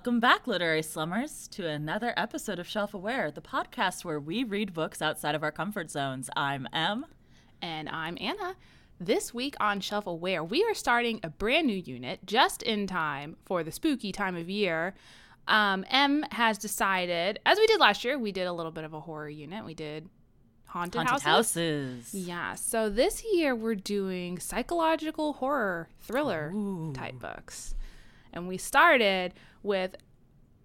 Welcome back, literary slummers, to another episode of Shelf Aware, the podcast where we read books outside of our comfort zones. I'm Em. And I'm Anna. This week on Shelf Aware, we are starting a brand new unit just in time for the spooky time of year. Um, M has decided, as we did last year, we did a little bit of a horror unit. We did haunted, Haunted houses. houses. Yeah. So this year we're doing psychological horror thriller Ooh. type books. And we started with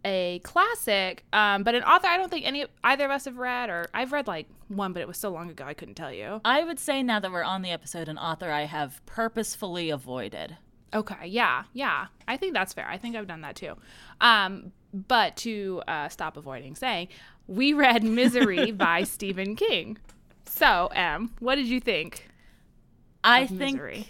a classic, um, but an author I don't think any either of us have read, or I've read like one, but it was so long ago I couldn't tell you. I would say now that we're on the episode, an author I have purposefully avoided. Okay, yeah, yeah. I think that's fair. I think I've done that too. Um, but to uh, stop avoiding saying, we read Misery by Stephen King. So, Em, what did you think? I think Misery?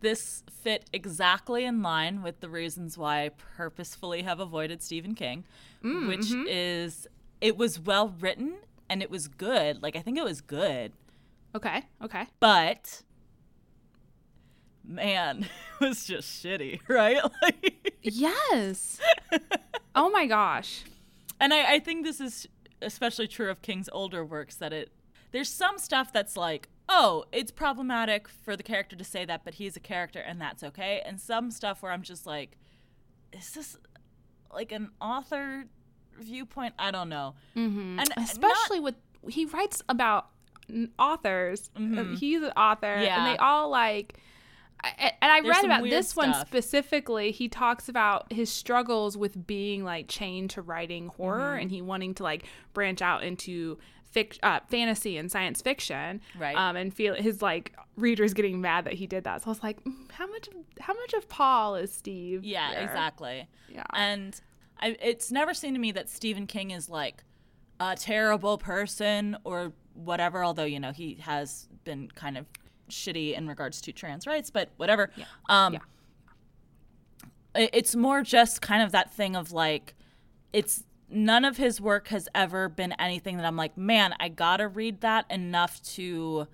This fit exactly in line with the reasons why I purposefully have avoided Stephen King, Mm, which mm-hmm. is it was well written and it was good. Like I think it was good, Okay, okay. but man, it was just shitty, right? Like, Yes. oh my gosh. and I, I think this is especially true of King's older works that it there's some stuff that's like, oh, it's problematic for the character to say that, but he's a character and that's okay. And some stuff where I'm just like, is this like an author viewpoint? I don't know. Mm-hmm. And especially with he writes about authors. Uh, Mhm. He's an author, Yeah. and they all like. And I There's read about this one specifically. He talks about his struggles with being like chained to writing horror, Mm-hmm. and he wanting to like branch out into fic- uh, fantasy and science fiction, Right. Um, and feel his like readers getting mad that he did that. So I was like, mm, how much? How much of Paul is Steve? Yeah, here? exactly. Yeah. And I, it's never seemed to me that Stephen King is like a terrible person or whatever, although, you know, he has been kind of shitty in regards to trans rights, but whatever. Yeah. Um, Yeah. It's more just kind of that thing of like, it's none of his work has ever been anything that I'm like, man, I gotta read that enough to,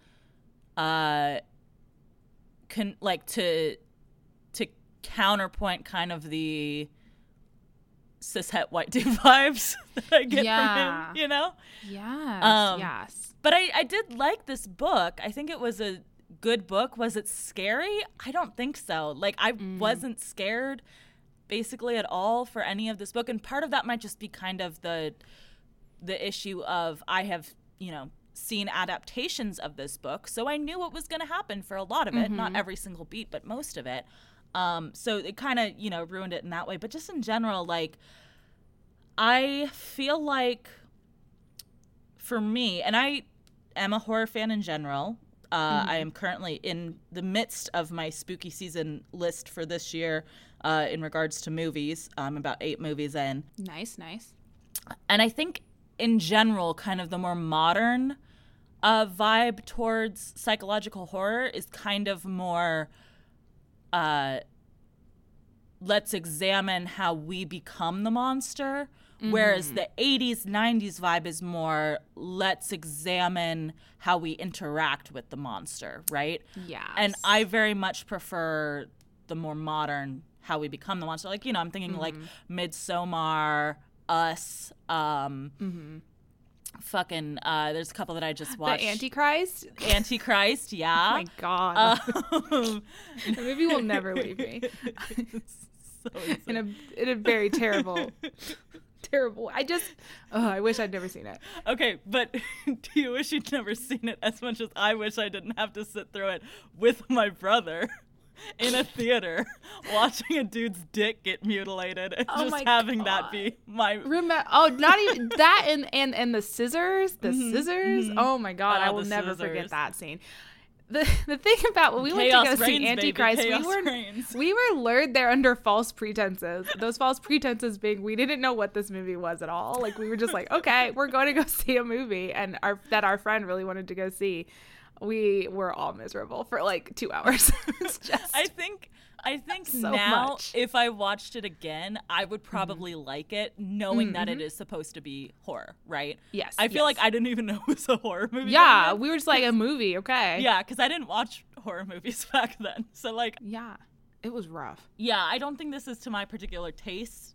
uh, can like to to counterpoint kind of the cishet white dude vibes that I get Yeah. from him, you know? Yes. Um, yes. But I, I did like this book. I think it was a good book. Was it scary? I don't think so. Like I wasn't scared basically at all for any of this book. And part of that might just be kind of the the issue of I have, you know, seen adaptations of this book, so I knew what was going to happen for a lot of it, not every single beat, but most of it. Um, so it kind of, you know, ruined it in that way. But just in general, like, I feel like for me, and I am a horror fan in general. Uh, I am currently in the midst of my spooky season list for this year uh, in regards to movies. I'm about eight movies in. Nice, nice. And I think in general, kind of the more modern uh, vibe towards psychological horror is kind of more uh, let's examine how we become the monster. Whereas the 80s, 90s vibe is more let's examine how we interact with the monster, right? Yeah. And I very much prefer the more modern how we become the monster. Like, you know, I'm thinking like Midsommar, Us, um, fucking, uh, there's a couple that I just the watched. Antichrist. Antichrist, Oh yeah. my god. Um, the movie will never leave me. so In a in a very terrible, terrible. I just. Oh, I wish I'd never seen it. Okay, but do you wish you'd never seen it as much as I wish I didn't have to sit through it with my brother in a theater watching a dude's dick get mutilated and Oh just having that be my Remember? Oh, not even that and and and the scissors. The scissors. Oh my god! Ah, I will never scissors. forget that scene. The, the thing about when we Chaos went to go reigns, see. Antichrist, we were reigns. we were lured there under false pretenses. Those false pretenses being we didn't know what this movie was at all. Like we were just like, okay, we're going to go see a movie, and our that our friend really wanted to go see. We were all miserable for like two hours. just I think I think So now much. if I watched it again, I would probably like it knowing that it Mhm. is supposed to be horror, right? yes. I feel yes. like I didn't even know it was a horror movie. yeah, we were just like a movie. Okay. Yeah, because I didn't watch horror movies back then. So like Yeah. It was rough. Yeah, I don't think this is to my particular taste.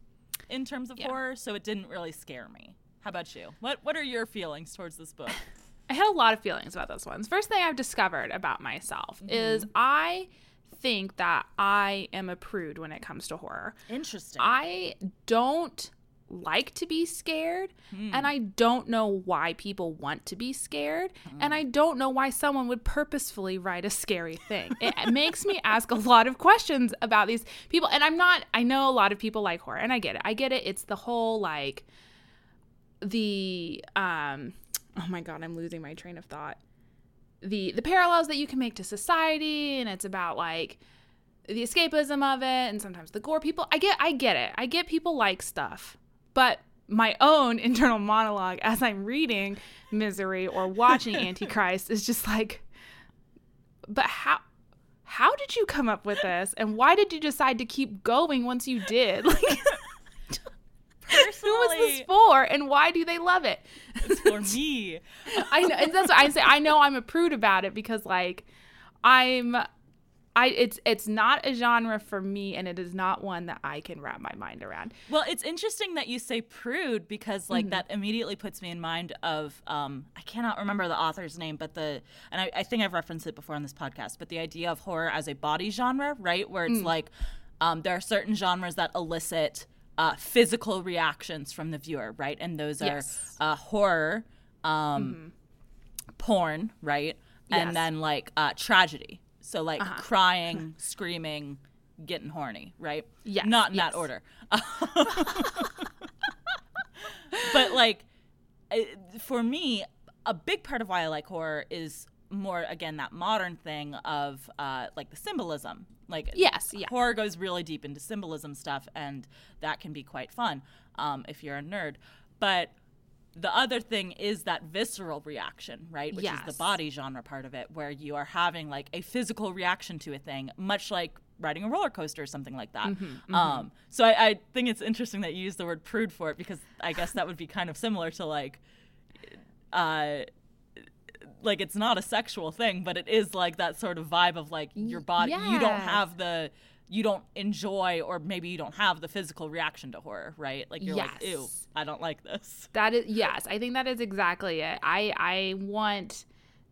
in terms of Yeah. horror, so it didn't really scare me. How about you? What What are your feelings towards this book? I had a lot of feelings about this one. First thing I've discovered about myself mm-hmm. is I think that I am a prude when it comes to horror. Interesting. I don't like to be scared, hmm. and I don't know why people want to be scared, hmm. and I don't know why someone would purposefully write a scary thing. it makes me ask a lot of questions about these people, and I'm not, I know a lot of people like horror, and I get it. I get it. It's the whole like, the, um, oh my God, I'm losing my train of thought. The, the parallels that you can make to society, and it's about like, the escapism of it and sometimes the gore people i get i get it. I get people like stuff but my own internal monologue as i'm reading misery or watching antichrist is just like but how how did you come up with this? And why did you decide to keep going once you did? Like who was this for and why do they love it it's for me. I know and that's what I say. I know I'm a prude about it because like I'm I it's it's not a genre for me and it is not one that I can wrap my mind around. Well, it's interesting that you say prude because like Mm-hmm. that immediately puts me in mind of um, I cannot remember the author's name, but the and I, I think I've referenced it before on this podcast, but the idea of horror as a body genre, right? Where Mm. it's like um, there are certain genres that elicit uh, physical reactions from the viewer, right? And those are Yes. uh, horror, um, porn, right? Yes. And then like uh, tragedy. So like crying, screaming, getting horny, right? Yes, Not in yes. that order. but like for me a big part of why i like horror is more again that modern thing of uh, like the symbolism like Yes, yeah. horror goes really deep into symbolism stuff and that can be quite fun um, if you're a nerd but the other thing is that visceral reaction right which is Yes. the body genre part of it where you are having like a physical reaction to a thing much like riding a roller coaster or something like that Mm-hmm, um, so I, I think it's interesting that you use the word prude for it because i guess that would be kind of similar to like uh like it's not a sexual thing but it is like that sort of vibe of like your body you don't have the you don't enjoy or maybe you don't have the physical reaction to horror right like you're like ew i don't like this That is yes, I think that is exactly it. I I want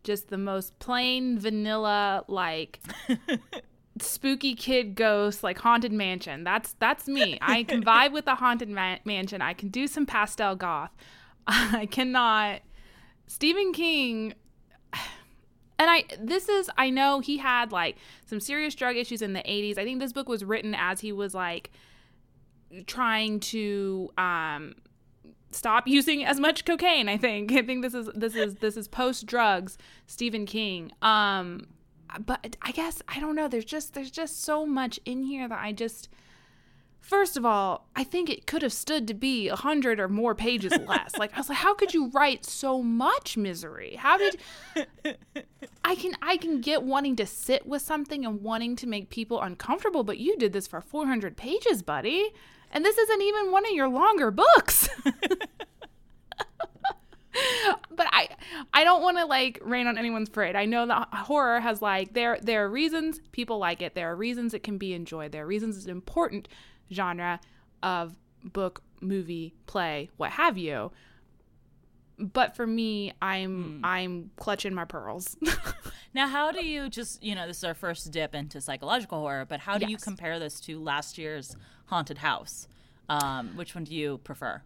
just the most plain vanilla like spooky kid ghost like haunted mansion. That's that's me. I can vibe with the haunted ma- mansion. I can do some pastel goth. I cannot Stephen King and I this is I know he had like some serious drug issues in the 80s. I think this book was written as he was like trying to um stop using as much cocaine i think. I think this is this is this is post drugs stephen king. Um but i guess i don't know. There's just there's just so much in here that i just first of all i think it could have stood to be a hundred or more pages less like i was like how could you write so much misery how did i can i can get wanting to sit with something and wanting to make people uncomfortable but you did this for 400 pages buddy and this isn't even one of your longer books but I I don't want to like rain on anyone's parade. I know that horror has like there there are reasons people like it. There are reasons it can be enjoyed. There are reasons it's important genre of book, movie, play, what have you. But for me, I'm I'm clutching my pearls. now how do you just you know this is our first dip into psychological horror but how do you compare this to last year's haunted house um, which one do you prefer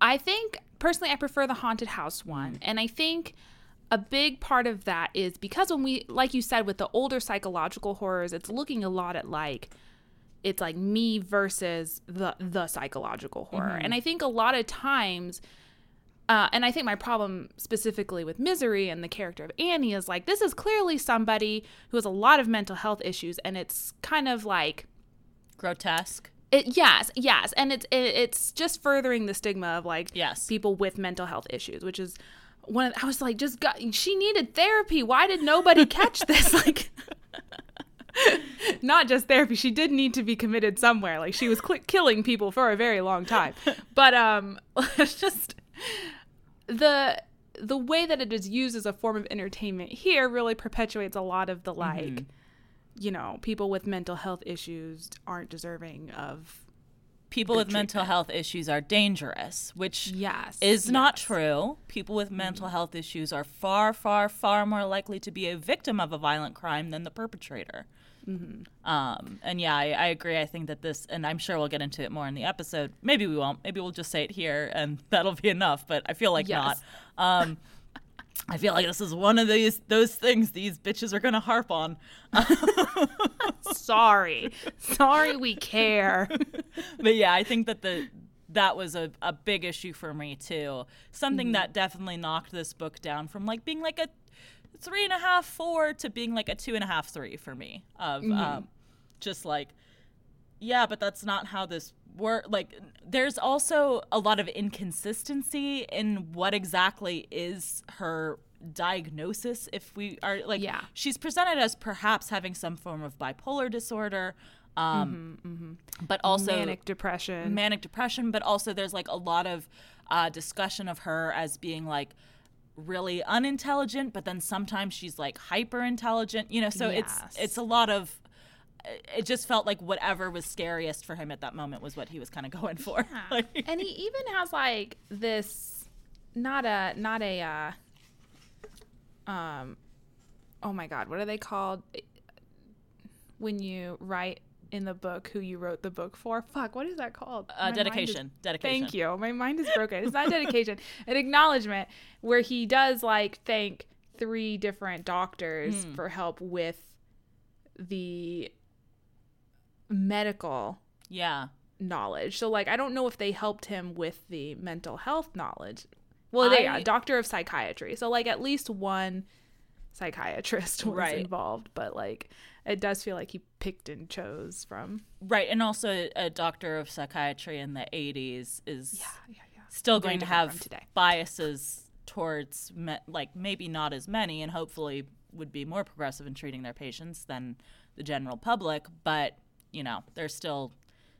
I think personally, I prefer the haunted house one. And I think a big part of that is because when we, like you said, with the older psychological horrors, it's looking a lot at like, it's like me versus the the psychological horror. And I think a lot of times, uh, and I think my problem specifically with Misery and the character of Annie is like, this is clearly somebody who has a lot of mental health issues, and it's kind of like, grotesque it, yes, yes, and it's it, it's just furthering the stigma of like Yes. people with mental health issues, which is one. Of, I was like, just got she needed therapy. Why did nobody catch this? Like, not just therapy. She did need to be committed somewhere. Like she was cl- killing people for a very long time. But um, it's just the the way that it is used as a form of entertainment here really perpetuates a lot of the like you know people with mental health issues aren't deserving of people with mental health issues are dangerous, which Yes, is not true. People with mental health issues are far, far, far more likely to be a victim of a violent crime than the perpetrator. Um, and yeah, I, I agree. I think that this, and I'm sure we'll get into it more in the episode. Maybe we won't. Maybe we'll just say it here, and that'll be enough. But I feel like Yes. not. Um, I feel like this is one of these those things these bitches are gonna harp on. Sorry, sorry, we care. but yeah, I think that the that was a, a big issue for me too. Something Mm-hmm. that definitely knocked this book down from like being like a three and a half, four to being like a two and a half, three for me. Of Mm-hmm. um, just like, yeah, but that's not how this work. Like, there's also a lot of inconsistency in what exactly is her diagnosis. If we are like, Yeah. she's presented as perhaps having some form of bipolar disorder. Um, but also Mm-hmm, Manic depression. manic depression, but also there's like a lot of uh, discussion of her as being like really unintelligent, but then sometimes she's like hyper intelligent, you know. So Yes. it's it's a lot of. It just felt like whatever was scariest for him at that moment was what he was kind of going for. Like- and he even has like this not a not a uh um oh my god what are they called when you write in the book who you wrote the book for fuck what is that called uh, mind is- dedication, dedication. thank you my mind is broken it's not dedication an acknowledgement where he does like thank three different doctors Hmm. for help with the medical Yeah, knowledge. So like I don't know if they helped him with the mental health knowledge. Well, they are doctor of psychiatry. So like at least one psychiatrist was Right. involved, but like it does feel like he picked and chose from. right. And also, a doctor of psychiatry in the '80s is Yeah, yeah, yeah. still going to have biases towards me- like maybe not as many and hopefully would be more progressive in treating their patients than the general public but you know there's still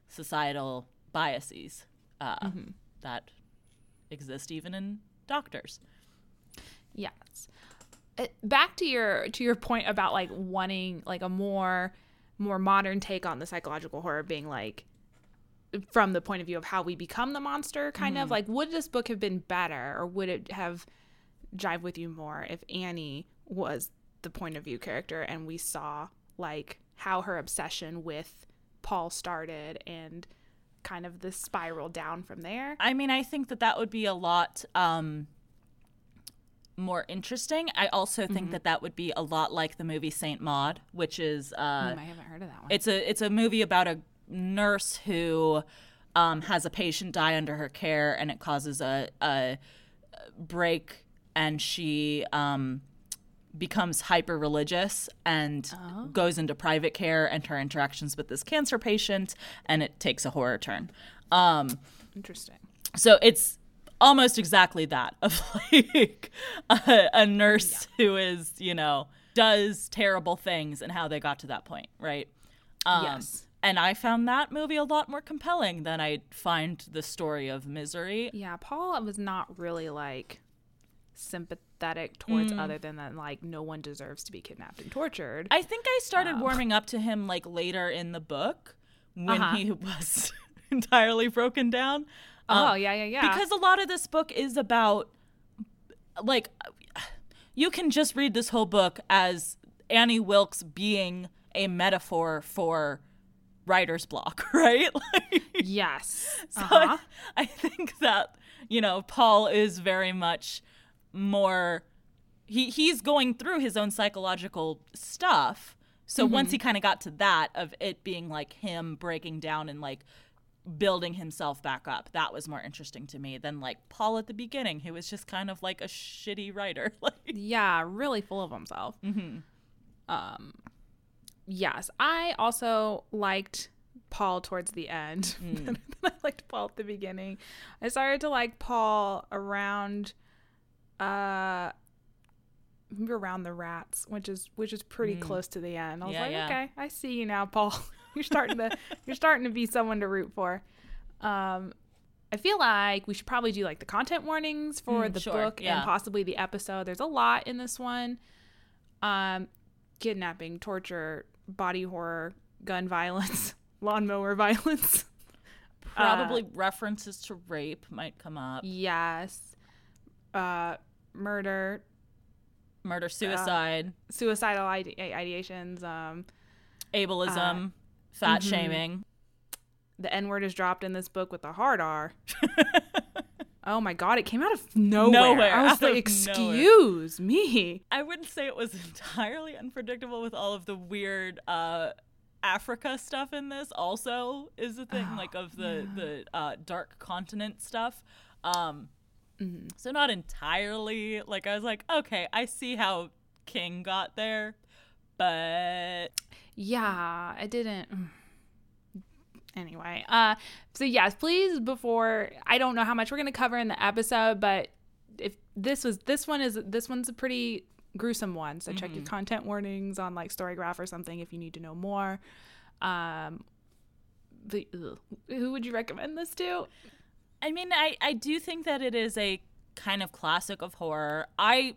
societal biases uh, Mm-hmm. that exist even in doctors Yes. Uh, back to your to your point about like wanting like a more more modern take on the psychological horror being like from the point of view of how we become the monster kind of like would this book have been better or would it have jive with you more if Annie was the point of view character and we saw like how her obsession with Paul started and kind of the spiral down from there. i mean i think that that would be a lot um, more interesting i also think Mm-hmm. that that would be a lot like the movie saint maud which is uh, Mm, I haven't heard of that one. It's a it's a movie about a nurse who um, has a patient die under her care, and it causes a, a break, and she um, becomes hyper religious and goes into private care and her interactions with this cancer patient, and it takes a horror turn. Um, Interesting. so it's almost exactly that of like a, a nurse who is you know does terrible things and how they got to that point right um, Yes. and i found that movie a lot more compelling than i find the story of misery Yeah, Paul was not really like sympathetic towards Mm. other than that like no one deserves to be kidnapped and tortured. i think i started warming up to him like later in the book when Uh-huh. he was entirely broken down oh, yeah, yeah, yeah. because a lot of this book is about like you can just read this whole book as Annie Wilkes being a metaphor for writer's block, right? Like, yes. so Uh-huh. I, I think that you know Paul is very much more he he's going through his own psychological stuff. So Mm-hmm. once he kind of got to that of it being like him breaking down and like building himself back up, that was more interesting to me than like Paul at the beginning, who was just kind of like a shitty writer. like Yeah, really full of himself. Mm-hmm. Um, yes, I also liked Paul towards the end. Mm. I liked Paul at the beginning. I started to like Paul around, uh, around the rats, which is which is pretty close to the end. I was Mm. Yeah, like, yeah. okay, I see you now, Paul. you're starting to you're starting to be someone to root for. Um, I feel like we should probably do like the content warnings for Mm, the sure, book yeah. and possibly the episode. There's a lot in this one. Um, kidnapping, torture, body horror, gun violence, lawnmower violence. Probably references to rape might come up. Yes. Uh, murder, Murder, suicide, suicidal ide- ideations. Um, ableism, fat mhm. shaming. the N word is dropped in this book with a hard R. Oh my god, it came out of nowhere. Nowhere, I was like, excuse me. I wouldn't say it was entirely unpredictable with all of the weird uh, Africa stuff in this. Also, is the thing Oh, like of the the uh, dark continent stuff. Um, Mm-hmm. So not entirely. Like I was like, okay, I see how King got there, but Yeah, I didn't. Anyway, uh, so yes, please before I don't know how much we're gonna cover in the episode, but if this was this one is this one's a pretty gruesome one, so check your content warnings on like Storygraph or something if you need to know more. Um, but ugh, who would you recommend this to? I mean, I, I do think that it is a kind of classic of horror. I,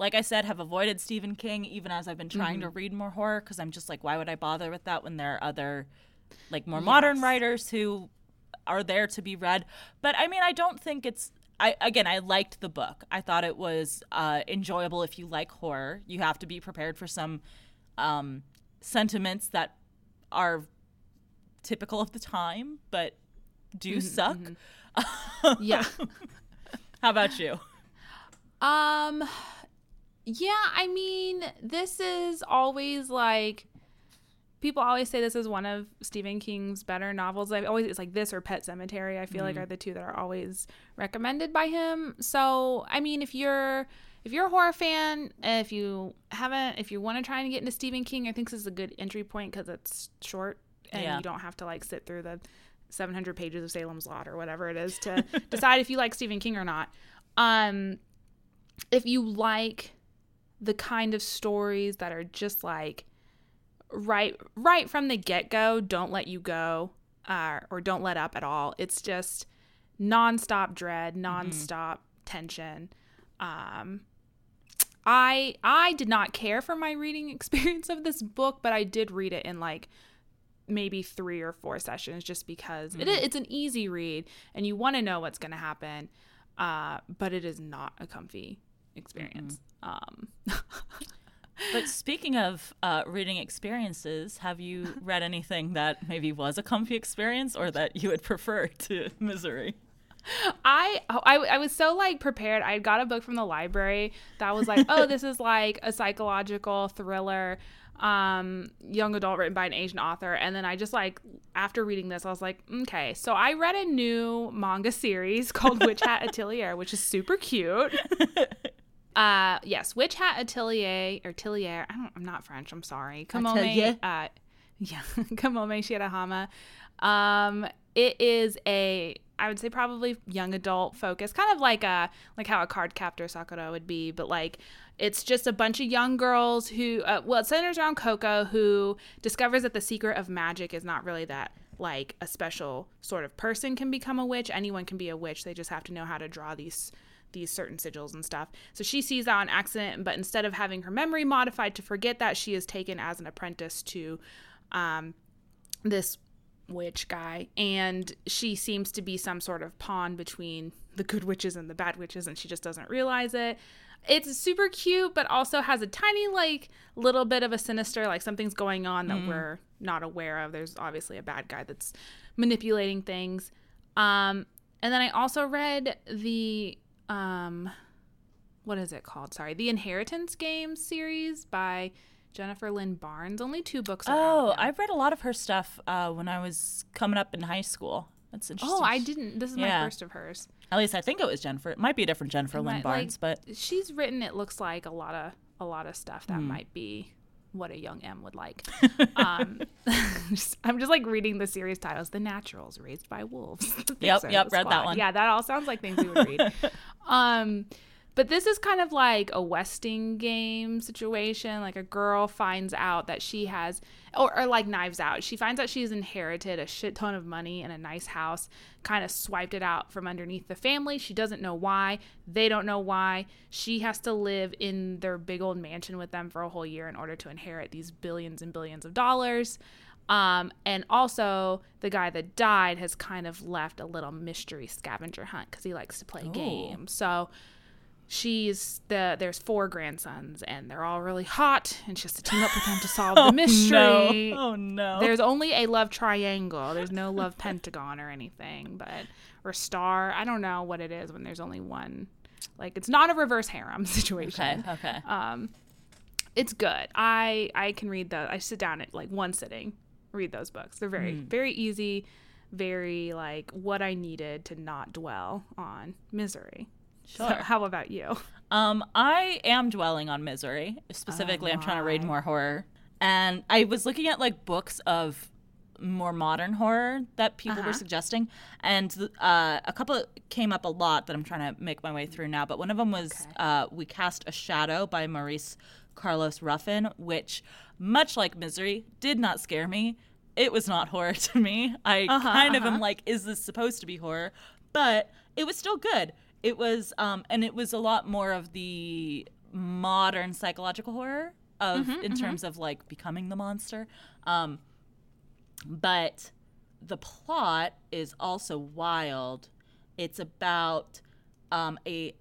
like I said, have avoided Stephen King even as I've been trying to read more horror because I'm just like, why would I bother with that when there are other, like, more modern writers who are there to be read? But I mean, I don't think it's. I, again, I liked the book. I thought it was uh, enjoyable if you like horror. You have to be prepared for some um, sentiments that are typical of the time, but do suck. Yeah. How about you? Um yeah, I mean, this is always like people always say this is one of Stephen King's better novels. I always it's like this or Pet Sematary, I feel like are the two that are always recommended by him. So, I mean, if you're if you're a horror fan, if you haven't if you want to try and get into Stephen King, I think this is a good entry point cuz it's short and Yeah. you don't have to like sit through the 700 pages of Salem's Lot or whatever it is to decide if you like Stephen King or not. Um if you like the kind of stories that are just like right right from the get-go don't let you go uh, or don't let up at all. It's just nonstop dread nonstop tension. Um i i did not care for my reading experience of this book but i did read it in like maybe three or four sessions just because it, it's an easy read and you want to know what's going to happen uh, but it is not a comfy experience um, But speaking of uh, reading experiences, have you read anything that maybe was a comfy experience or that you would prefer to misery? I, I I was so like prepared. I got a book from the library that was like, oh, this is like a psychological thriller, um, young adult written by an Asian author. And then I just like after reading this, I was like, okay. So I read a new manga series called Witch Hat Atelier, which is super cute. Uh, yes, Witch Hat Atelier or Atelier. I don't. I'm not French. I'm sorry. Kamome. Uh, yeah, Kamome Shirahama. Um, it is a. I would say probably young adult focus, kind of like a like how a Cardcaptor Sakura would be, but like it's just a bunch of young girls who. Uh, well, it centers around Coco, who discovers that the secret of magic is not really that like a special sort of person can become a witch. Anyone can be a witch. They just have to know how to draw these these certain sigils and stuff. So she sees that on accident, but instead of having her memory modified to forget that, she is taken as an apprentice to um, this witch guy. And she seems to be some sort of pawn between the good witches and the bad witches, and she just doesn't realize it. It's super cute, but also has a tiny, like, little bit of a sinister, like, something's going on that we're not aware of. There's obviously a bad guy that's manipulating things. Um, and then I also read the um what is it called? Sorry, the Inheritance Game series by Jennifer Lynn Barnes. Only two books. Are Oh. I've read a lot of her stuff uh, when I was coming up in high school. That's interesting. oh, I didn't. This is my first of hers. At least I think it was Jennifer. It might be a different Jennifer Lynn Barnes, like- but She's written. It looks like a lot of a lot of stuff that might be what a young M would like. um, just- I'm just like reading the series titles: "The Naturals," "Raised by Wolves." Yep, yep, read that one. Yeah, that all sounds like things we would read. um, but this is kind of like a Westing game situation. Like a girl finds out that she has, or, or like Knives Out, she finds out she's inherited a shit ton of money and a nice house, kind of swiped it out from underneath the family. She doesn't know why. They don't know why. She has to live in their big old mansion with them for a whole year in order to inherit these billions and billions of dollars. Um, and also, the guy that died has kind of left a little mystery scavenger hunt because he likes to play Ooh. games. So she's the there's four grandsons and they're all really hot and she has to team up with them to solve the mystery. Oh no. There's only a love triangle. There's no love pentagon or anything, but or star. I don't know what it is when there's only one. Like it's not a reverse harem situation. okay. Okay. Um, it's good. I I can read those. I sit down at like one sitting, read those books. They're very very easy, very like what I needed to not dwell on misery. So how about you? Um, I am dwelling on misery. Specifically, I'm trying to read more horror. And I was looking at like books of more modern horror that people were Uh-huh. suggesting, and uh, a couple came up a lot that I'm trying to make my way through now. But one of them was Okay. uh, "We Cast a Shadow" by Maurice Carlos Ruffin, which, much like Misery, did not scare me. It was not horror to me. I Uh-huh, kind of am uh-huh. like, is this supposed to be horror? But it was still good. It was, um, and it was a lot more of the modern psychological horror of Mm-hmm, in terms of like becoming the monster. Um, but the plot is also wild. It's about um, a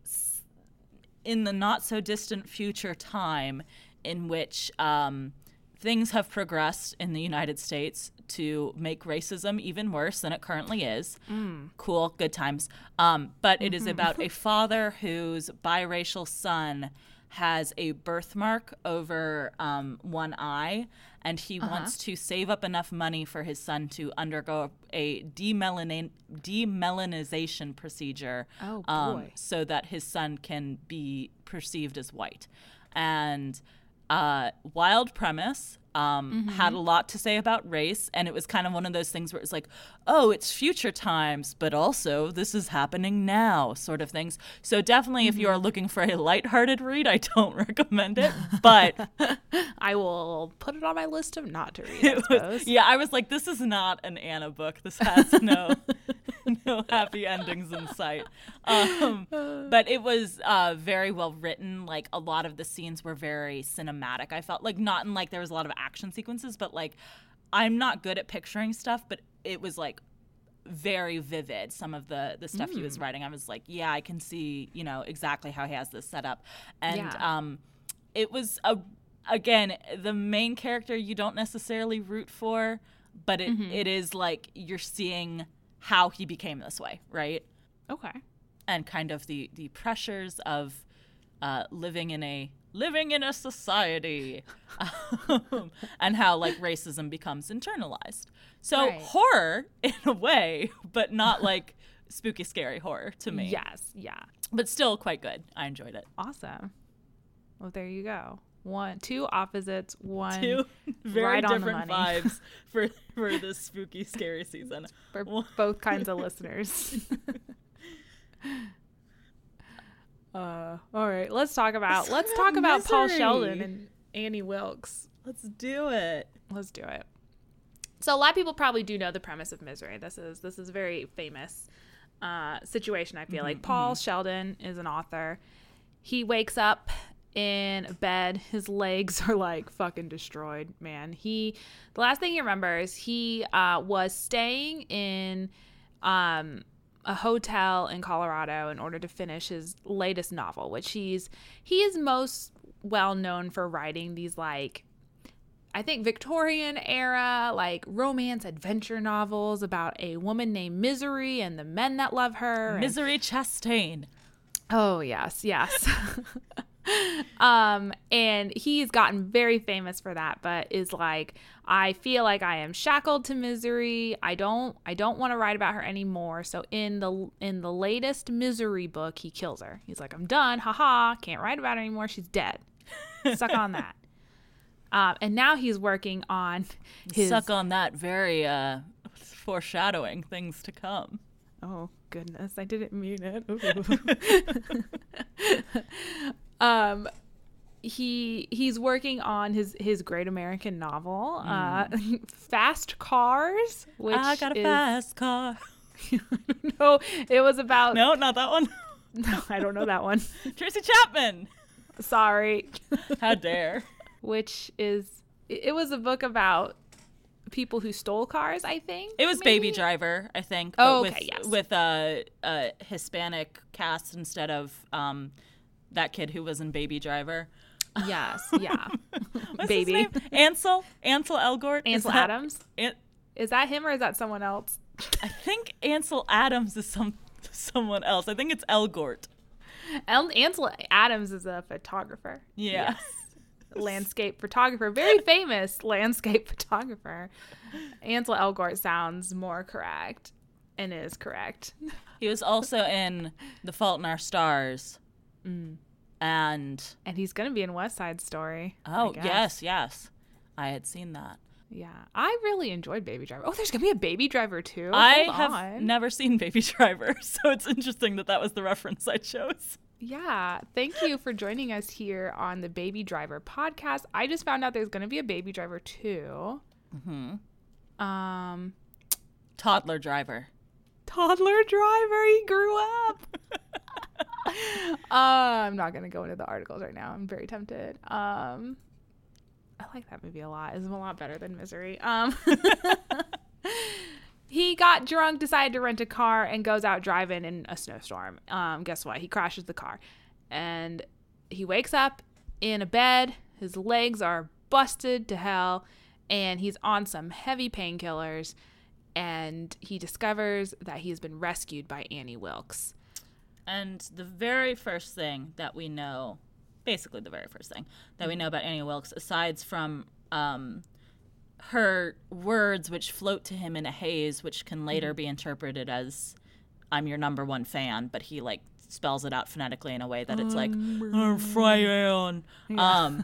in the not so distant future time in which um, things have progressed in the United States to make racism even worse than it currently is. Cool, good times. Um, but it is about a father whose biracial son has a birthmark over um, one eye, and he wants to save up enough money for his son to undergo a demelana- demelanization procedure Oh, um, so that his son can be perceived as white. And uh, wild premise. Um, Had a lot to say about race, and it was kind of one of those things where it's like, oh, it's future times, but also this is happening now, sort of things. So definitely, if you are looking for a lighthearted read, I don't recommend it. But I will put it on my list of not to read. I was, yeah, I was like, this is not an Anna book. This has no no happy endings in sight. Um, but it was uh, very well written. Like a lot of the scenes were very cinematic. I felt like not in like there was a lot of action sequences, but like I'm not good at picturing stuff, but it was like very vivid some of the the stuff he was Mm. writing i was like yeah i can see you know exactly how he has this set up and Yeah. um it was a again the main character you don't necessarily root for but it, Mm-hmm. it is like you're seeing how he became this way right Okay. and kind of the the pressures of uh, living in a living in a society um, and how like racism becomes internalized so Right. horror in a way but not like spooky scary horror to me Yes. Yeah. but still quite good i enjoyed it Awesome. Well, there you go. One, two opposites. One two very right on the different vibes for for this spooky scary season for both kinds of listeners. uh, all right, let's talk about let's talk talk about Paul. Sheldon and Annie Wilkes. let's do it Let's do it. So a lot of people probably do know the premise of Misery. This is this is a very famous uh, situation. I feel like Paul Sheldon is an author. He wakes up in bed. His legs are like fucking destroyed, man. He the last thing he remembers, he uh, was staying in um, a hotel in Colorado in order to finish his latest novel, which he's he is most well known for writing these like I think Victorian era, like romance adventure novels about a woman named Misery and the men that love her. and- misery chastain oh yes, yes. um, and he's gotten very famous for that, but is like, I feel like I am shackled to misery. I don't, I don't want to write about her anymore. So in the in the latest Misery book, he kills her. He's like, I'm done. Haha, can't write about her anymore. She's dead. Suck on that. Um, and now he's working on his. suck on that very uh foreshadowing things to come Oh goodness, I didn't mean it. Um, he he's working on his his great American novel, uh, Fast Cars, which i got a is, fast car no, it was about no not that one no, I don't know that one. tracy chapman Sorry, how dare which is it it was a book about people who stole cars. I think It was maybe? Baby Driver, I think. Oh, okay, with, yes. With a, a Hispanic cast instead of um, that kid who was in Baby Driver. Yes, yeah. What's Baby his name? Ansel? Ansel Elgort? Is Ansel that- Adams. An- Is that him or is that someone else? I think Ansel Adams is some someone else. I think it's Elgort. El- Ansel Adams is a photographer. Yeah. landscape photographer, very famous landscape photographer. Ansel Elgort sounds more correct and is correct. He was also in The Fault in Our Stars. Mm. And And he's going to be in West Side Story. Oh yes, yes, I had seen that. Yeah. I really enjoyed Baby Driver. Oh, there's going to be a Baby Driver too. I Hold have on. never seen Baby Driver, so it's interesting that that was the reference I chose. Yeah. Thank you for joining us here on the Baby Driver podcast. I just found out there's going to be a Baby Driver too. Mm-hmm. Um, Toddler Driver. toddler driver. He grew up. uh, I'm not gonna go into the articles right now. I'm very tempted. Um, I like that movie a lot. It's a lot better than Misery. Um, he got drunk, decided to rent a car, and goes out driving in a snowstorm. Um, guess what? He crashes the car, and he wakes up in a bed. His legs are busted to hell, and he's on some heavy painkillers. And he discovers that he's been rescued by Annie Wilkes. And the very first thing that we know, basically the very first thing that we know about Annie Wilkes, aside from um, her words, which float to him in a haze, which can later be interpreted as "I'm your number one fan," but he like spells it out phonetically in a way that it's like "I'm fan." Um,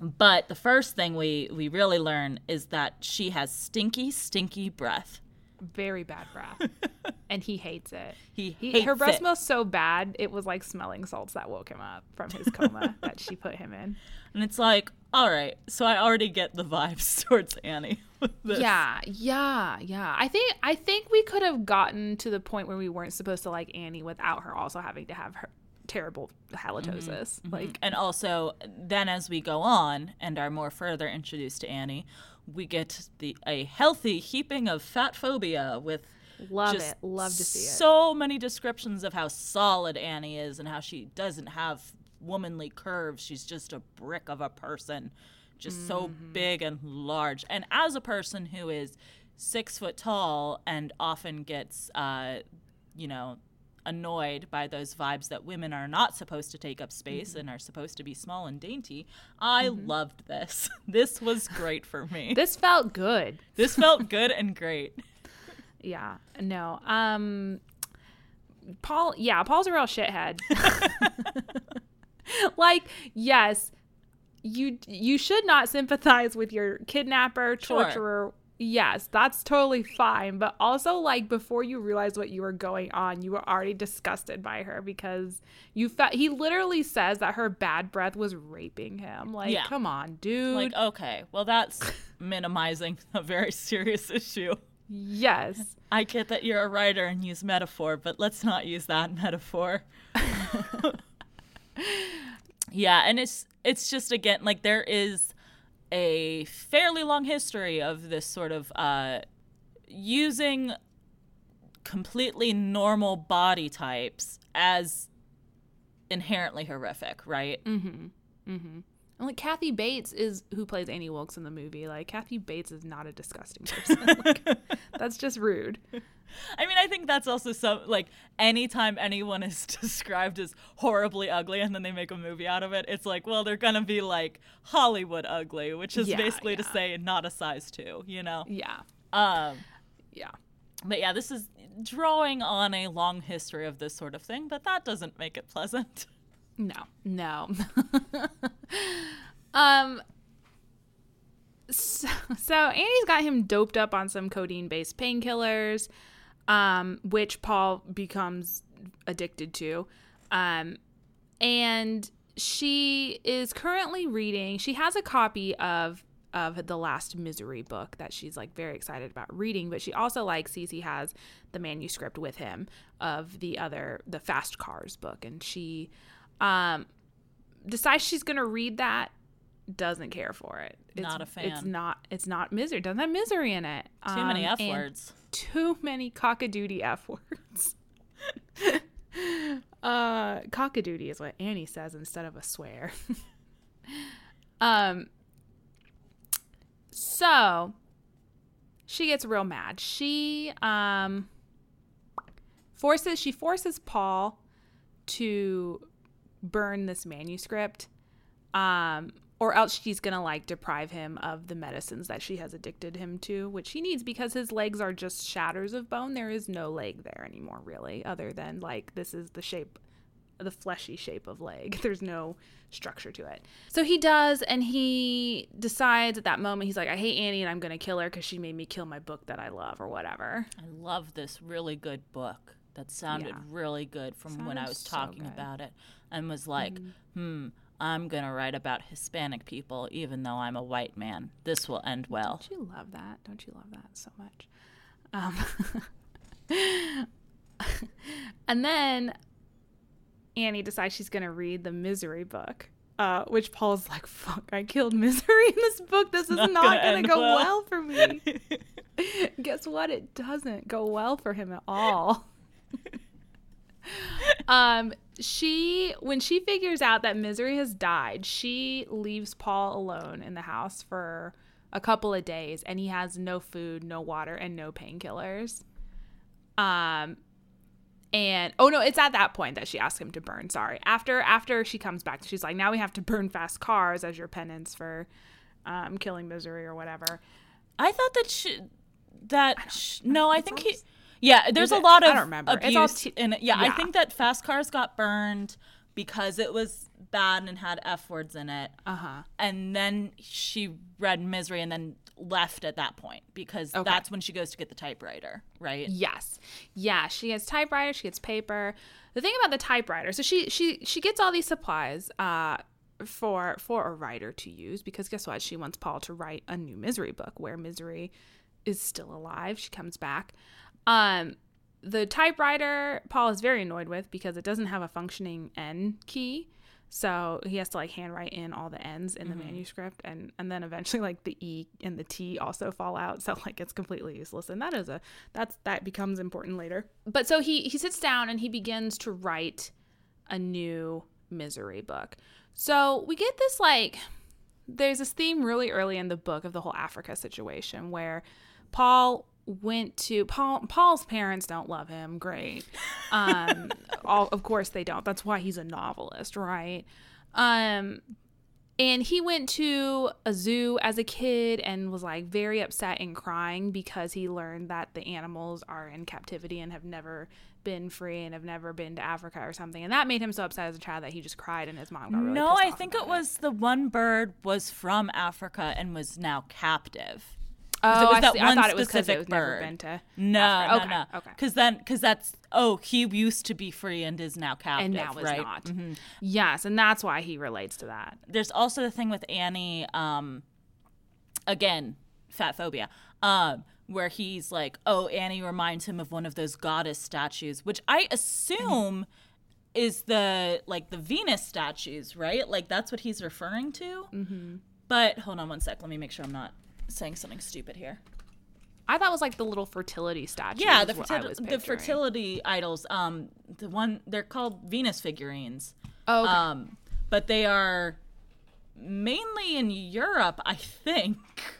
but the first thing we we really learn is that she has stinky, stinky breath. Very bad breath. and he hates it. He, He, hates her breath it. smells so bad, it was like smelling salts that woke him up from his coma that she put him in. And it's like, all right, so I already get the vibes towards Annie. Yeah, yeah, yeah. I think I think we could have gotten to the point where we weren't supposed to like Annie without her also having to have her terrible halitosis. Mm-hmm, mm-hmm. Like And also, then as we go on and are more further introduced to Annie, we get the a healthy heaping of fat phobia with love just it. Love to see it. so many descriptions of how solid Annie is and how she doesn't have womanly curves. She's just a brick of a person, just so Mm-hmm. big and large. And as a person who is six foot tall and often gets, uh, you know, annoyed by those vibes that women are not supposed to take up space Mm-hmm. and are supposed to be small and dainty, I loved this. This was great for me. this felt good. this felt good and great. Yeah. No. Um Paul yeah, Paul's a real shithead. like, yes, you you should not sympathize with your kidnapper, Sure. Yes, that's totally fine, but also like before you realize what you were going on, you were already disgusted by her because you felt he literally says that her bad breath was raping him. Like, Yeah. come on, dude. Like, okay, well, that's minimizing a very serious issue. yes. I get that you're a writer and use metaphor, but let's not use that metaphor. yeah, and it's it's just again like there is a fairly long history of this sort of uh, using completely normal body types as inherently horrific, right? Mm-hmm. Mm-hmm. And like Kathy Bates is who plays Annie Wilkes in the movie. Like Kathy Bates is not a disgusting person. Like, that's just rude. I mean, I think that's also some like anytime anyone is described as horribly ugly and then they make a movie out of it, it's like, well, they're gonna be like Hollywood ugly, which is Yeah, basically to say not a size two, you know. Yeah. Um, Yeah. but yeah, this is drawing on a long history of this sort of thing, but that doesn't make it pleasant. No. No. um so, so Annie's got him doped up on some codeine based painkillers, um, which Paul becomes addicted to. Um, and she is currently reading, she has a copy of of the last misery book that she's like very excited about reading but she also like Cece has the manuscript with him of the other the fast cars book and she um decides she's gonna read that doesn't care for it. It's, Not a fan. It's not. It's not misery. Doesn't have misery in it. Too many Um, F words. Too many cockadoodie F words. uh, cockadoodie is what Annie says instead of a swear. um. So she gets real mad. She um forces she forces Paul to burn this manuscript um or else she's going to like deprive him of the medicines that she has addicted him to which he needs because his legs are just shatters of bone there is no leg there anymore really other than like this is the shape the fleshy shape of leg there's no structure to it so he does and he decides at that moment he's like i hate annie and i'm going to kill her because she made me kill my book that i love or whatever I love this really good book that sounded Yeah. really good from when I was talking. Mm-hmm. about it and was like, hmm, I'm going to write about Hispanic people even though I'm a white man. This will end well. Don't you love that? Don't you love that so much? Um, and then Annie decides she's going to read the Misery book, uh, which Paul's like, fuck, I killed Misery in this book. This is not not, gonna going to go well." well. for me. Guess what? It doesn't go well for him at all. um, she, when she figures out that Misery has died, she leaves Paul alone in the house for a couple of days and he has no food, no water, and no painkillers. Um, and oh no, it's at that point that she asks him to burn. Sorry. After after she comes back, she's like, now we have to burn fast cars as your penance for um, killing misery or whatever. I thought that she, that sh- no, I think he, yeah. There's a lot I of don't remember. It's abuse all t- in it. Yeah, I think that fast cars got burned because it was bad and had f words in it. Uh huh. and then she read misery and then left at that point because Okay. that's when she goes to get the typewriter right Yes. Yeah, she gets typewriter, she gets paper. The thing about the typewriter, so she she she gets all these supplies uh for for a writer to use because guess what? She wants Paul to write a new misery book where misery is still alive. She comes back. Um the typewriter Paul is very annoyed with because it doesn't have a functioning N key. So he has to like handwrite in all the N's in the manuscript and and then eventually like the E and the T also fall out. So like it's completely useless. And that is a that's that becomes important later. But so he he sits down and he begins to write a new misery book. So we get this like there's this theme really early in the book of the whole Africa situation where Paul went to Paul Paul's parents don't love him great. Um all, of course they don't. That's why he's a novelist, right? Um and he went to a zoo as a kid and was like very upset and crying because he learned that the animals are in captivity and have never been free and have never been to Africa or something. And that made him so upset as a child that he just cried and his mom got really no i think about it was the one bird was from africa and was now captive Oh, it was I, that see. one I thought it was because it specific was never bird. been to no Africa. no Okay, no okay. because then because that's oh he used to be free and is now captive and now is right not. Mhm. Yes, and that's why he relates to that. there's also the thing with Annie, um, again, fat phobia, um, where he's like, oh, Annie reminds him of one of those goddess statues, which I assume is the like the Venus statues, right? Like that's what he's referring to. Mm-hmm. But hold on one sec. Let me make sure I'm not saying something stupid here. I thought it was like the little fertility statue. Yeah, the, what I was the fertility idols. Um, the one they're called Venus figurines. Oh, okay. Um, but they are mainly in Europe, I think.